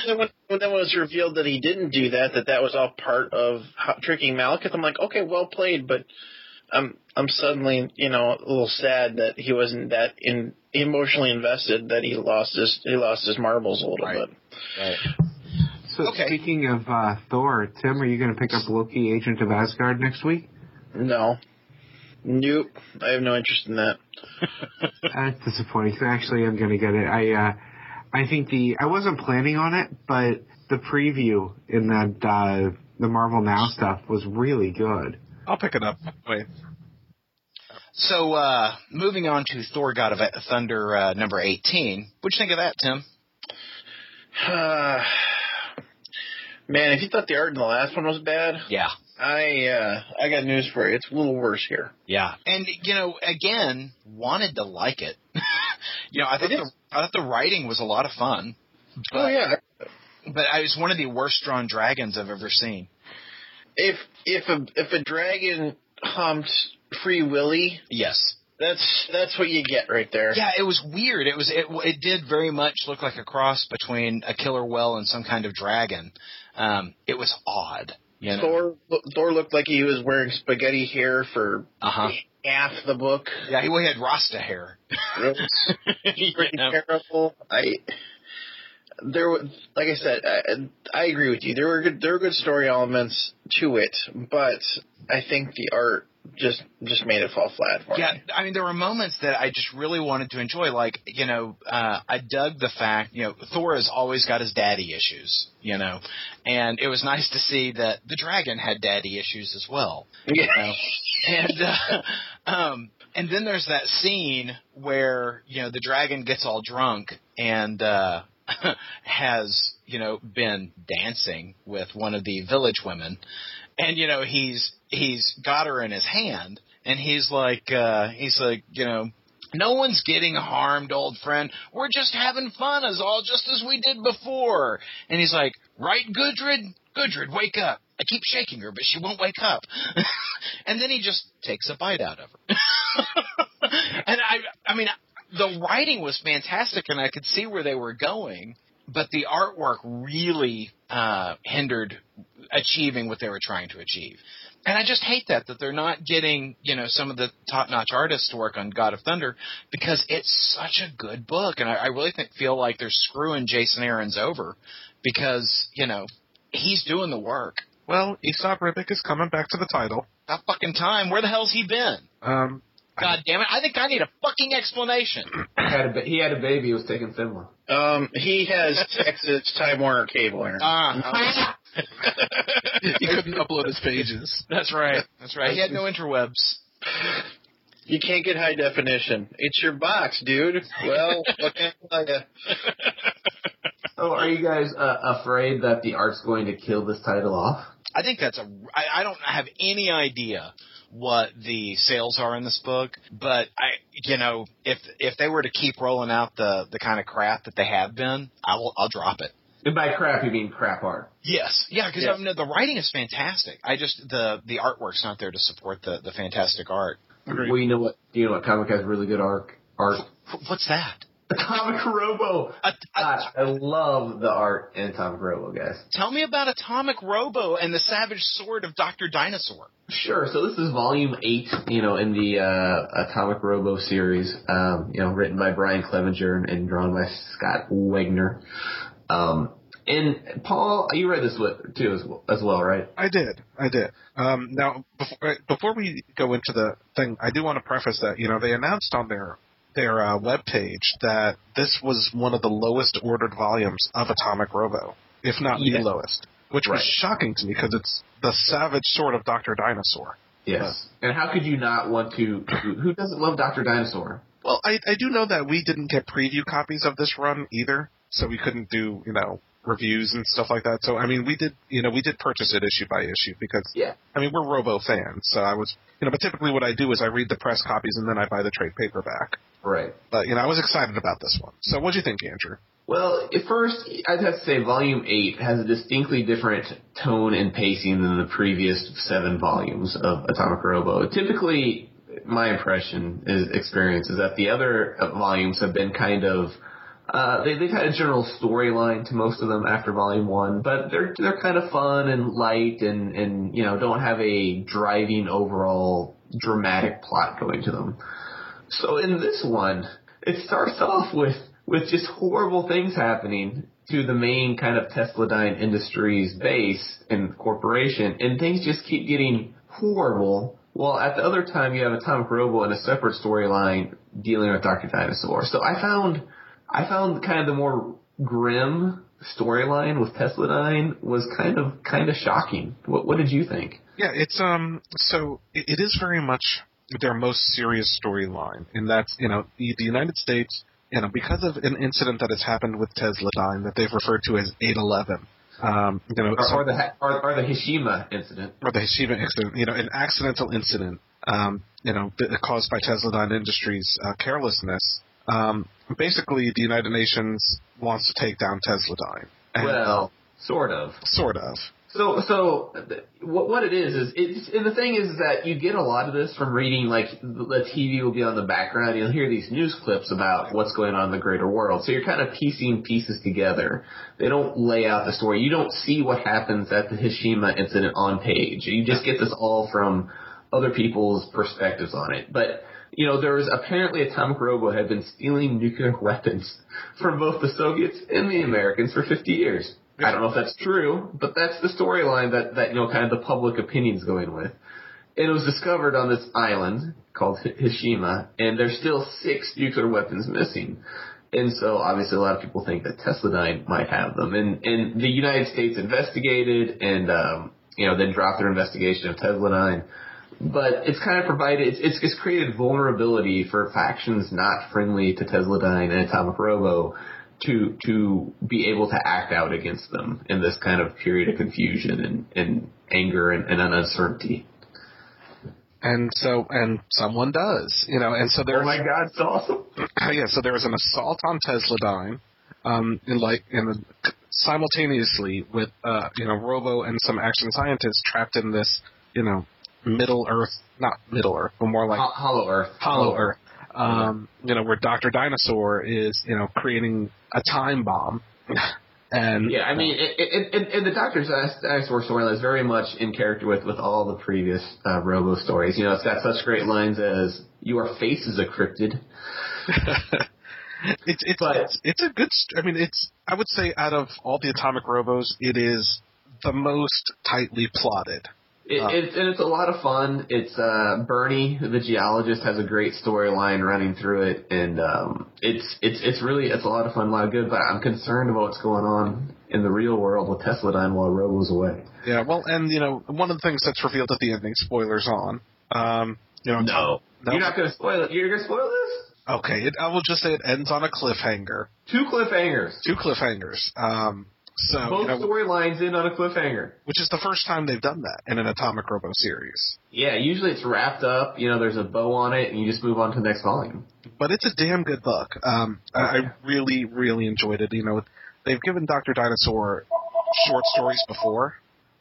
then <laughs> when, when then when it was revealed that he didn't do that, that that was all part of how, tricking Malekith, I'm like, okay, well played, but I'm I'm suddenly you know a little sad that he wasn't that in emotionally invested that he lost his he lost his marbles a little Right. bit. right. So Okay. speaking of uh, Thor, Tim, are you going to pick up Loki, Agent of Asgard next week? No, nope, I have no interest in that. <laughs> That's disappointing. 'cause Actually, I'm going to get it. I uh, I think the I wasn't planning on it, but the preview in that uh, the Marvel Now stuff was really good. I'll pick it up. Wait. So, uh, moving on to Thor: God of Thunder uh, number eighteen. What'd you think of that, Tim? Uh, <sighs> Man, if you thought the art in the last one was bad, Yeah. I uh, I got news for you. It's a little worse here. Yeah. And you know, again, wanted to like it. <laughs> you know, I thought the. I thought the writing was a lot of fun. But, oh yeah, But I was one of the worst drawn dragons I've ever seen. If if a if a dragon humped Free Willy, Yes. that's that's what you get right there. Yeah, it was weird. It was it it did very much look like a cross between a killer whale and some kind of dragon. Um, it was odd. You know? Thor Thor looked like he was wearing spaghetti hair for Uh huh. half the book. Yeah, he had Rasta hair. It was You <laughs> pretty know? terrible. I there like I said, I, I agree with you. There were good there were good story elements to it, but I think the art just just made it fall flat for Yeah, me. I mean, there were moments that I just really wanted to enjoy. Like, you know, uh, I dug the fact, you know, Thor has always got his daddy issues, you know, and it was nice to see that the dragon had daddy issues as well. Yeah. You know? and uh, um, and then there's that scene where you know the dragon gets all drunk and uh, <laughs> has you know been dancing with one of the village women, and you know he's he's got her in his hand, and he's like uh, he's like you know. No one's getting harmed, old friend. We're just having fun, as all just as we did before. And he's like, "Right, Gudrid? Gudrid, wake up." I keep shaking her, but she won't wake up. <laughs> and then he just takes a bite out of her. <laughs> and I, I mean, the writing was fantastic, and I could see where they were going, but the artwork really uh, hindered achieving what they were trying to achieve. And I just hate that that they're not getting you know some of the top notch artists to work on God of Thunder because it's such a good book, and I, I really think feel like they're screwing Jason Aaron's over because you know he's doing the work. Well, Esad Ribic is coming back to the title. That fucking time. Where the hell's he been? Um, God damn it! I think I need a fucking explanation. <clears throat> He had a, ba- he had a baby. He was taking Simla. Um, he has Texas Time Warner cable. Aaron. Ah, <laughs> he couldn't upload his pages. that's right. That's right. He had no interwebs. You can't get high definition. It's your box, dude. Well, what can I tell ya? So, are you guys uh, afraid that the art's going to kill this title off? I think that's a. I, I don't have any idea what the sales are in this book, but I, you know, if if they were to keep rolling out the the kind of crap that they have been, I will. I'll drop it. And by crap, you mean crap art. Yes, yeah, because Yes. I mean, the writing is fantastic. I just the the artwork's not there to support the the fantastic art. Agreed. Well, you know what? You know what comic has really good art? Art. What's that? Atomic Robo. A, a, God, I love the art in Atomic Robo, guys. tell me about Atomic Robo and the Savage Sword of Doctor Dinosaur. Sure. So this is volume eight, you know, in the uh, Atomic Robo series, um, you know, written by Brian Clevenger and, and drawn by Scott Wegener. Um, and Paul, you read this with, too as well, as well, right? I did. I did. Um, now, before, before we go into the thing, I do want to preface that you know they announced on their their uh, web page that this was one of the lowest ordered volumes of Atomic Robo, if not Yeah. the lowest, which Right. was shocking to me because it's the Savage Sword of Doctor Dinosaur. Yes. And how could you not want to? Who who doesn't love Doctor Dinosaur? Well, I, I do know that we didn't get preview copies of this run either, so we couldn't do you know reviews and stuff like that. So I mean, we did you know we did purchase it issue by issue because Yeah. I mean we're Robo fans, so I was you know. But typically, what I do is I read the press copies and then I buy the trade paperback. Right. But you know, I was excited about this one. So what do you think, Andrew? Well, at first, I'd have to say Volume 8 has a distinctly different tone and pacing than the previous seven volumes of Atomic Robo. Typically, my impression is experience is that the other volumes have been kind of uh, they, they've had a general storyline to most of them after volume one, but they're they're kind of fun and light and and you know don't have a driving overall dramatic plot going to them. So in this one, it starts off with with just horrible things happening to the main kind of Tesladyne Industries base and corporation, and things just keep getting horrible. Well, at the other time, you have Atomic Robo in a separate storyline dealing with Dr. Dinosaur. So I found, I found kind of the more grim storyline with Tesladyne was kind of kind of shocking. What, what did you think? Yeah, it's um. So it, it is very much their most serious storyline, and that's you know the, the United States, you know, because of an incident that has happened with Tesladyne that they've referred to as 811. Um, you know, Or, or the or, or the Hishima incident? or the Hashima incident, you know, an accidental incident, um, you know, caused by Tesladyne Industries' uh, carelessness. Um, basically, the United Nations wants to take down Tesladyne. And- Well, sort of. sort of. So, so what what it is is it's and the thing is that you get a lot of this from reading. Like the TV will be on the background. You'll hear these news clips about what's going on in the greater world. So you're kind of piecing pieces together. They don't lay out the story. You don't see what happens at the Hishima incident on page. You just get this all from other people's perspectives on it. But you know, there was apparently Atomic Robo had been stealing nuclear weapons from both the Soviets and the Americans for 50 years. I don't know if that's true, but that's the storyline that, that, you know, kind of the public opinion's going with. And it was discovered on this island called Hi- Hishima, and there's still six nuclear weapons missing. And so obviously a lot of people think that Tesladyne might have them. And, and the United States investigated and, um, you know, then dropped their investigation of Tesladyne. But it's kind of provided, it's, it's, it's created vulnerability for factions not friendly to Tesla Tesladyne and Atomic Robo to to be able to act out against them in this kind of period of confusion and, and anger and, and uncertainty. And so, and someone does, you know, and so there's, Oh my God, it's awesome! <laughs> yeah, so there was an assault on Tesladyne, um, in like, in the, simultaneously with, uh, you know, Robo and some action scientists trapped in this, you know, Middle Earth, not Middle Earth, but more like Ho- Hollow Earth. Hollow Earth. Um, you know, where Doctor Dinosaur is, you know, creating a time bomb, <laughs> and Yeah, I mean, it, it, it, and the Doctor Dinosaur storyline is very much in character with, with all the previous uh, Robo stories. You know, it's got such great lines as "Your face is a cryptid." <laughs> it's it's, But- it's it's a good. St- I mean, it's I would say out of all the Atomic Robos, it is the most tightly plotted. It, Oh. it's and it's a lot of fun. It's uh, Bernie, the geologist, has a great storyline running through it, and um, it's it's it's really it's a lot of fun, a lot of good. But I'm concerned about what's going on in the real world with Tesladyne while Robo's away. Yeah, well, and you know, one of the things that's revealed at the ending, spoilers on. Um, you know, no. You're not going to spoil it. You're going to spoil this? Okay, it, I will just say it ends on a cliffhanger. Two cliffhangers. Two cliffhangers. Um, so Both you know, storylines in on a cliffhanger. which is the first time they've done that in an Atomic Robo series. Yeah, usually it's wrapped up. You know, there's a bow on it, and you just move on to the next volume. but it's a damn good book. Um, I, I really, really enjoyed it. You know, they've given Doctor Dinosaur short stories before,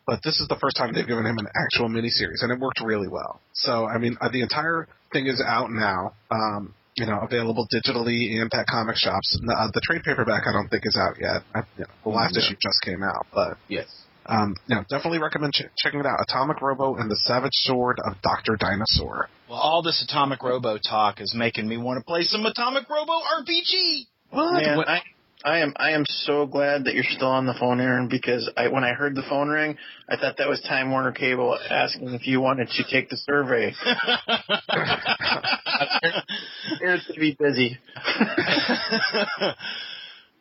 but this is the first time they've given him an actual miniseries, and it worked really well. So, I mean, uh, the entire thing is out now. Um, you know, available digitally and at comic shops. Uh, the trade paperback I don't think is out yet. I, you know, the last No. issue just came out, but Yes. um, you know, definitely recommend ch- checking it out. Atomic Robo and the Savage Sword of Doctor Dinosaur. Well, all this Atomic Robo talk is making me want to play some Atomic Robo RPG. What? Man, What- I, I am I am so glad that you're still on the phone, Aaron, because I when I heard the phone ring, I thought that was Time Warner Cable asking if you wanted to take the survey. <laughs> Aaron's to be busy. <laughs>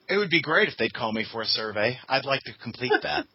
it would be great if they'd call me for a survey. I'd like to complete that. <laughs>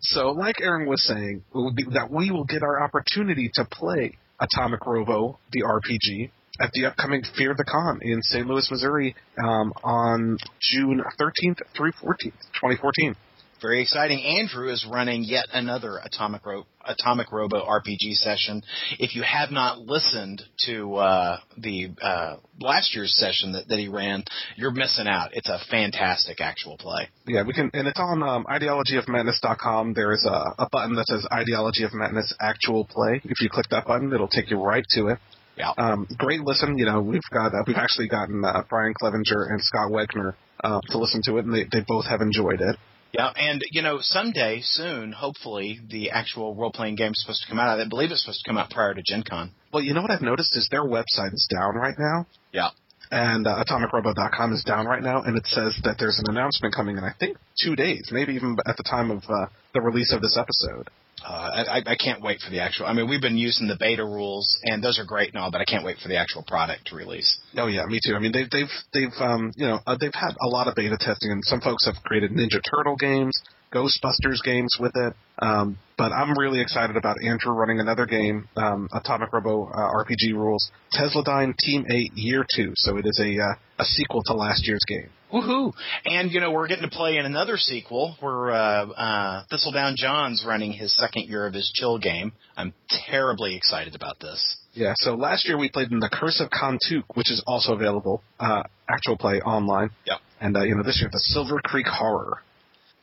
So, like Aaron was saying, it would be that we will get our opportunity to play Atomic Robo, the RPG, at the upcoming Fear the Con in St. Louis, Missouri, um, on June 13th through 14th, 2014. Very exciting. Andrew is running yet another Atomic Ro- Atomic Robo RPG session. If you have not listened to uh, the uh, last year's session that, that he ran, you're missing out. It's a fantastic actual play. Yeah, we can, and it's on um, ideologyofmadness.com. There is a, a button that says Ideology of Madness Actual Play. If you click that button, it'll take you right to it. Yeah. Um, great listen. You know, we've got uh, we've actually gotten uh, Brian Clevenger and Scott Wegener uh, to listen to it, and they, they both have enjoyed it. Yeah, and you know, someday soon, hopefully, the actual role playing game is supposed to come out. I believe it's supposed to come out prior to Gen Con. Well, you know what I've noticed is their website is down right now. Yeah. And uh, atomicrobo.com is down right now, and it says that there's an announcement coming in, I think, two days, maybe even at the time of uh, the release of this episode. Uh, I, I can't wait for the actual. I mean, we've been using the beta rules, and those are great and all, but I can't wait for the actual product to release. Oh yeah, me too. I mean, they've they've they've um you know uh, they've had a lot of beta testing, and some folks have created Ninja Turtle games, Ghostbusters games with it. Um, but I'm really excited about Andrew running another game, um, Atomic Robo uh, RPG rules, Tesladyne Team Eight Year Two. So it is a uh, a sequel to last year's game. Woohoo! And you know, we're getting to play in another sequel where uh, uh, Thistledown John's running his second year of his chill game. I'm terribly excited about this. Yeah. So last year we played in the Curse of Kantuk, which is also available uh, actual play online. Yep. And uh, you know this year the Silver Creek Horror.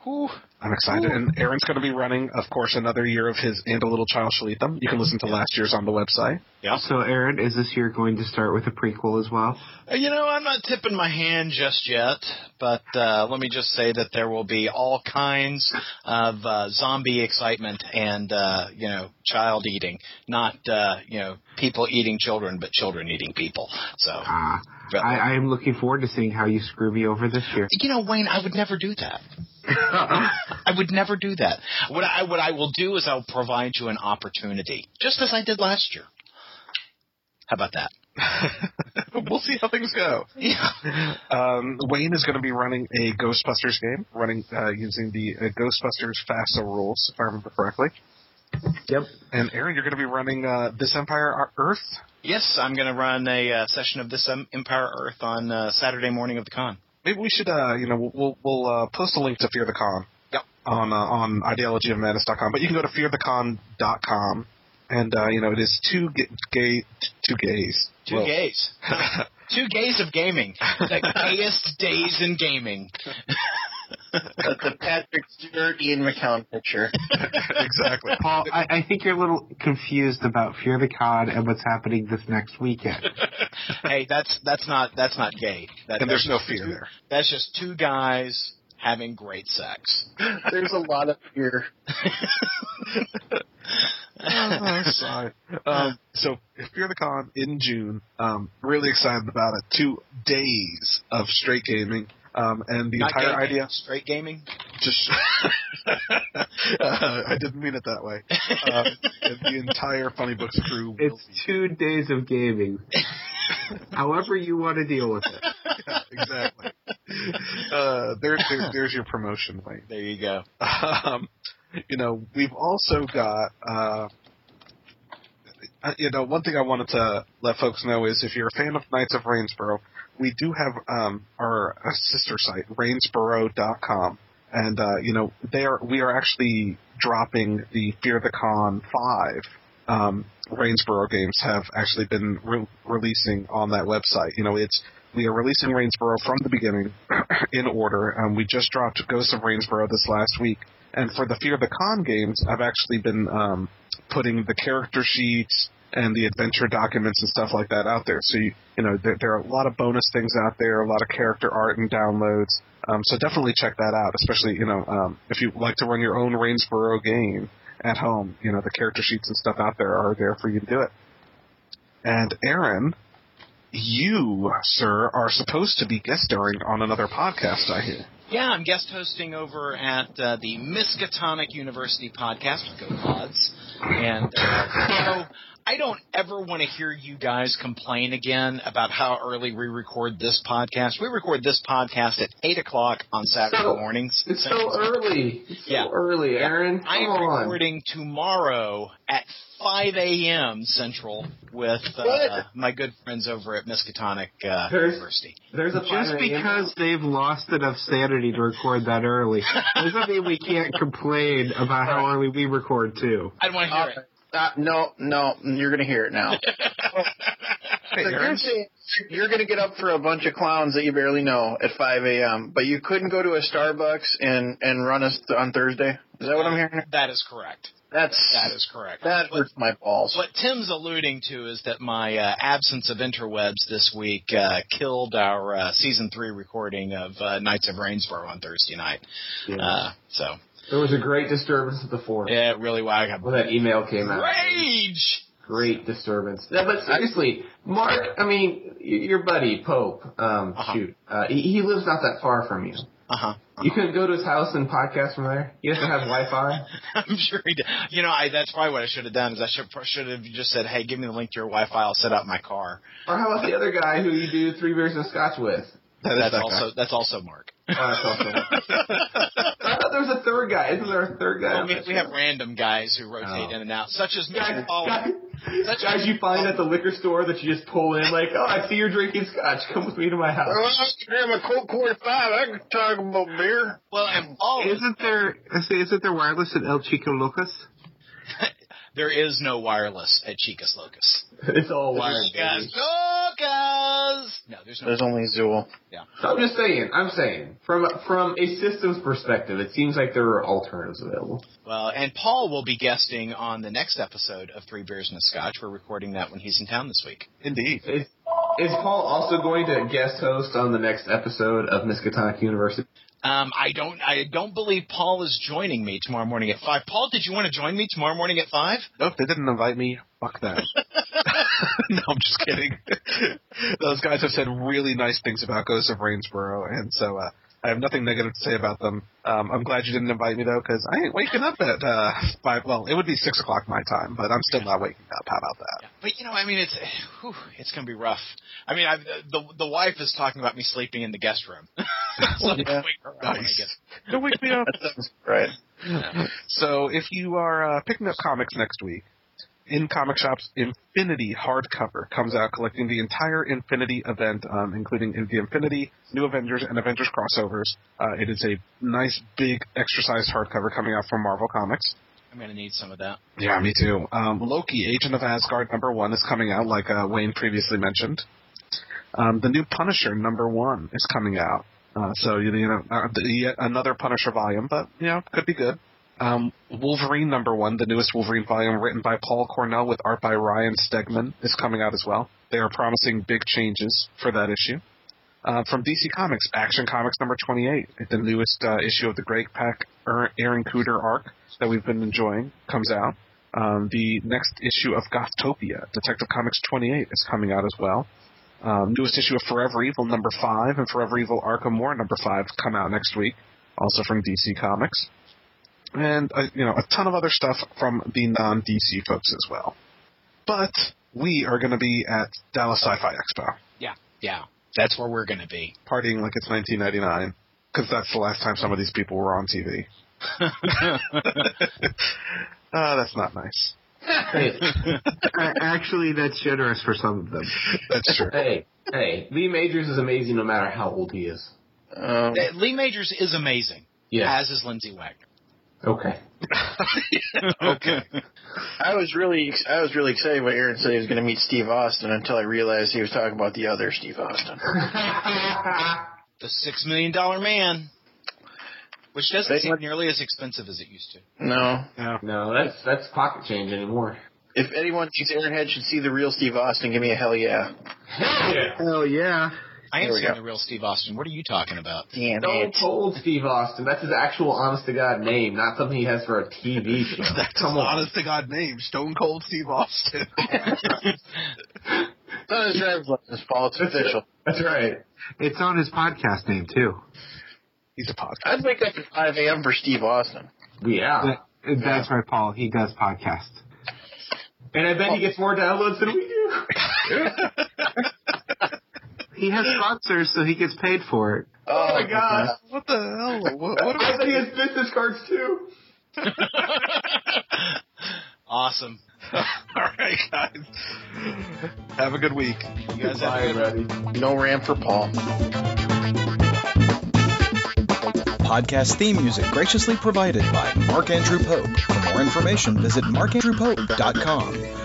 Whew. I'm excited. And Aaron's going to be running, of course, another year of his And a Little Child Shall Eat Them. You can listen to last year's on the website. Yeah. So, Aaron, is this year going to start with a prequel as well? Uh, You know, I'm not tipping my hand just yet, but uh, let me just say that there will be all kinds of uh, zombie excitement and uh, you know, child eating, not uh, you know, people eating children, but children eating people. So, but- I, I am looking forward to seeing how you screw me over this year. you know, Wayne, I would never do that. I would never do that. What I what I will do is I'll provide you an opportunity, just as I did last year. How about that? <laughs> we'll see how things go. Yeah. Um, Wayne is going to be running a Ghostbusters game, running uh, using the uh, Ghostbusters FASA rules, if I remember correctly. Yep. And Aaron, you're going to be running uh, This Empire Earth. Yes, I'm going to run a uh, session of this um, Empire Earth on uh, Saturday morning of the con. Maybe we should, uh, you know, we'll we'll, we'll uh, post a link to Fear the Con. Yep. On uh, on ideologyofmadness.com, but you can go to fearthecon.com, and uh, you know it is two ga- gay two gays. Two Whoa. gays. <laughs> Two gays of gaming. The gayest days in gaming. <laughs> That's the Patrick Stewart, Ian McKellen picture. <laughs> exactly. Paul, I, I think you're a little confused about Fear the Cod and what's happening this next weekend. <laughs> hey, that's that's not that's not gay. That, And there's no fear two- there. That's just two guys having great sex. <laughs> There's a lot of fear. oh, sorry. Um, so Fear the Con in June. Um, really excited about it. Two days of straight gaming. Um, and the Not entire gay, idea straight gaming. just <laughs> uh, I didn't mean it that way. Um, and the entire Funny Books crew will It's be two days of gaming. <laughs> However you want to deal with it. exactly. Uh, there, there, there's your promotion, Wayne. There you go. Um, you know, we've also got, uh, uh, you know, one thing I wanted to let folks know is if you're a fan of Knights of Rainsboro, we do have um, our sister site, rainsboro.com. And, uh, you know, they are, we are actually dropping the Fear the Con 5 um, Rainsboro games have actually been re- releasing on that website. You know, it's we are releasing Rainsboro from the beginning <clears throat> in order. Um, we just dropped Ghosts of Rainsboro this last week, and for the Fear the Con games, I've actually been um, putting the character sheets and the adventure documents and stuff like that out there. So you, you know, there, there are a lot of bonus things out there, a lot of character art and downloads. Um, so definitely check that out, especially you know um, if you like to run your own Rainsboro game at home. You know, the character sheets and stuff out there are there for you to do it. And Aaron, you, sir, are supposed to be guest starring on another podcast, I hear. Yeah, I'm guest hosting over at uh, the Miskatonic University podcast with Go Pods. And, uh, <laughs> you know, I don't ever want to hear you guys complain again about how early we record this podcast. We record this podcast at 8 o'clock on Saturday So- mornings. It's so early. It's so Yeah. early, Aaron. I am on. recording tomorrow at 5 a.m. Central with uh, my good friends over at Miskatonic uh, There's- University. There's a Just because they've lost enough sanity to record that early doesn't mean we can't complain about how early we record too. I don't want to hear it. Uh, no, no, you're gonna hear it now. <laughs> Hey, So you're you're gonna get up for a bunch of clowns that you barely know at 5 a.m., but you couldn't go to a Starbucks and and run us on Thursday. Is that what I'm hearing? That is correct. That's That is correct. that What- hurts my balls. What Tim's alluding to is that my uh, absence of interwebs this week uh, killed our uh, season three recording of uh, Knights of Rainsboro on Thursday night. Uh, so There was a great disturbance at the forum yeah, it really I got when that email came out. rage. Great disturbance. Yeah, but seriously, Mark. I mean, your buddy Pope. Um, Uh-huh. shoot, uh, he, he lives not that far from you. Uh huh. You couldn't go to his house and podcast from there. He doesn't have Wi-Fi. <laughs> I'm sure he did. You know, I, that's probably what I should have done. Is I should should have just said, "Hey, give me the link to your Wi-Fi. I'll set up my car." Or how about the other guy who you do three beers and scotch with? That is That's that also that's also Mark. Oh, that's also. I <laughs> thought there was a third guy. Isn't there a third guy? Well, on we, we have random guys who rotate Oh. in and out, such as guys, Mr. Paul. guys, Such guys as- you find at the liquor store that you just pull in like, oh, I see you're drinking scotch. Come with me to my house. Grab a Colt 45. I can talk about beer. Well, and Paul, Isn't there isn't there wireless at El Chico Locus? <laughs> there is no wireless at Chicas Locus. It's all wired. Chicas baby. Oh, because no, there's no. There's only Zuul. So I'm just saying, I'm saying, from from a systems perspective, it seems like there are alternatives available. Well, and Paul will be guesting on the next episode of Three Beers and a Scotch. We're recording that when he's in town this week. Indeed. Is, is Paul also going to guest host on the next episode of Miskatonic University? Um, I don't, I don't believe Paul is joining me tomorrow morning at five. Paul, did you want to join me tomorrow morning at five? Nope, they didn't invite me. Fuck them. <laughs> <laughs> no, I'm just kidding. <laughs> Those guys have said really nice things about Ghosts of Rainsboro, and so uh, I have nothing negative to say about them. Um, I'm glad you didn't invite me though, because I ain't waking up at uh, five. Well, it would be six o'clock my time, but I'm still not waking up. How about that? But you know, I mean, it's whew, it's gonna be rough. I mean, I, the the wife is talking about me sleeping in the guest room. <laughs> so I Yeah. wake her up when I Nice. Don't wake me up. That sounds right. So if you are uh, picking up comics next week, in comic shops, Infinity hardcover comes out, collecting the entire Infinity event, um, including the Infinity, New Avengers, and Avengers crossovers. Uh, it is a nice, big, extra-sized hardcover coming out from Marvel Comics. I'm gonna need some of that. Yeah, me too. Um, Loki, Agent of Asgard number one is coming out, like uh, Wayne previously mentioned. Um, the new Punisher number one is coming out. Uh, so you know, uh, the, another Punisher volume, but you know, could be good. Um, Wolverine number one, the newest Wolverine volume, written by Paul Cornell with art by Ryan Stegman, is coming out as well. They are promising big changes for that issue. Uh, from DC Comics, Action Comics number 28, the newest uh, issue of the Greg Er- Aaron Kuder arc that we've been enjoying, comes out. Um, the next issue of Gothtopia, Detective Comics 28, is coming out as well. Um, newest issue of Forever Evil number 5 and Forever Evil Arkham War number 5 come out next week, also from DC Comics. And, uh, you know, a ton of other stuff from the non-DC folks as well. But we are going to be at Dallas Sci-Fi Expo, Yeah, yeah, that's where we're gonna be. partying like it's 1999, because that's the last time some of these people were on TV. Uh, <laughs> <laughs> that's not nice. Hey, <laughs> Actually, that's generous for some of them. That's true. hey, hey, Lee Majors is amazing no matter how old he is. Um, Lee Majors is amazing, Yeah. as is Lindsay Wagner. Okay. <laughs> okay. I was really, I was really excited when Aaron said he was going to meet Steve Austin until I realized he was talking about the other Steve Austin. <laughs> The six million dollar man, which doesn't They seem nearly as expensive as it used to. No, no, that's that's pocket change anymore. if anyone thinks Airhead should see the real Steve Austin, give me a hell yeah. Hell yeah. Hell yeah. I There ain't we seen go. the real Steve Austin. What are you talking about? Damn Stone it. Cold Steve Austin. That's his actual honest to God name, not something he has for a TV <laughs> show. That's Come an on. honest to God name, Stone Cold Steve Austin. <laughs> It's on his driver's license, Paul. It's official. That's right. It's on his podcast name, too. He's a podcast. I'd wake up at 5 a.m. for Steve Austin. Yeah. That- That's right, Paul. He does podcasts. And I bet he gets more downloads than we do. <laughs> He has sponsors, so he gets paid for it. Oh my oh, god. What the hell? What, what I am bet he has business cards too. <laughs> awesome. <laughs> All right, guys. Have a good week. You guys have Bye, a good everybody. No ram for Paul. Podcast theme music graciously provided by Mark Andrew Pope. For more information, visit markandrewpope.com.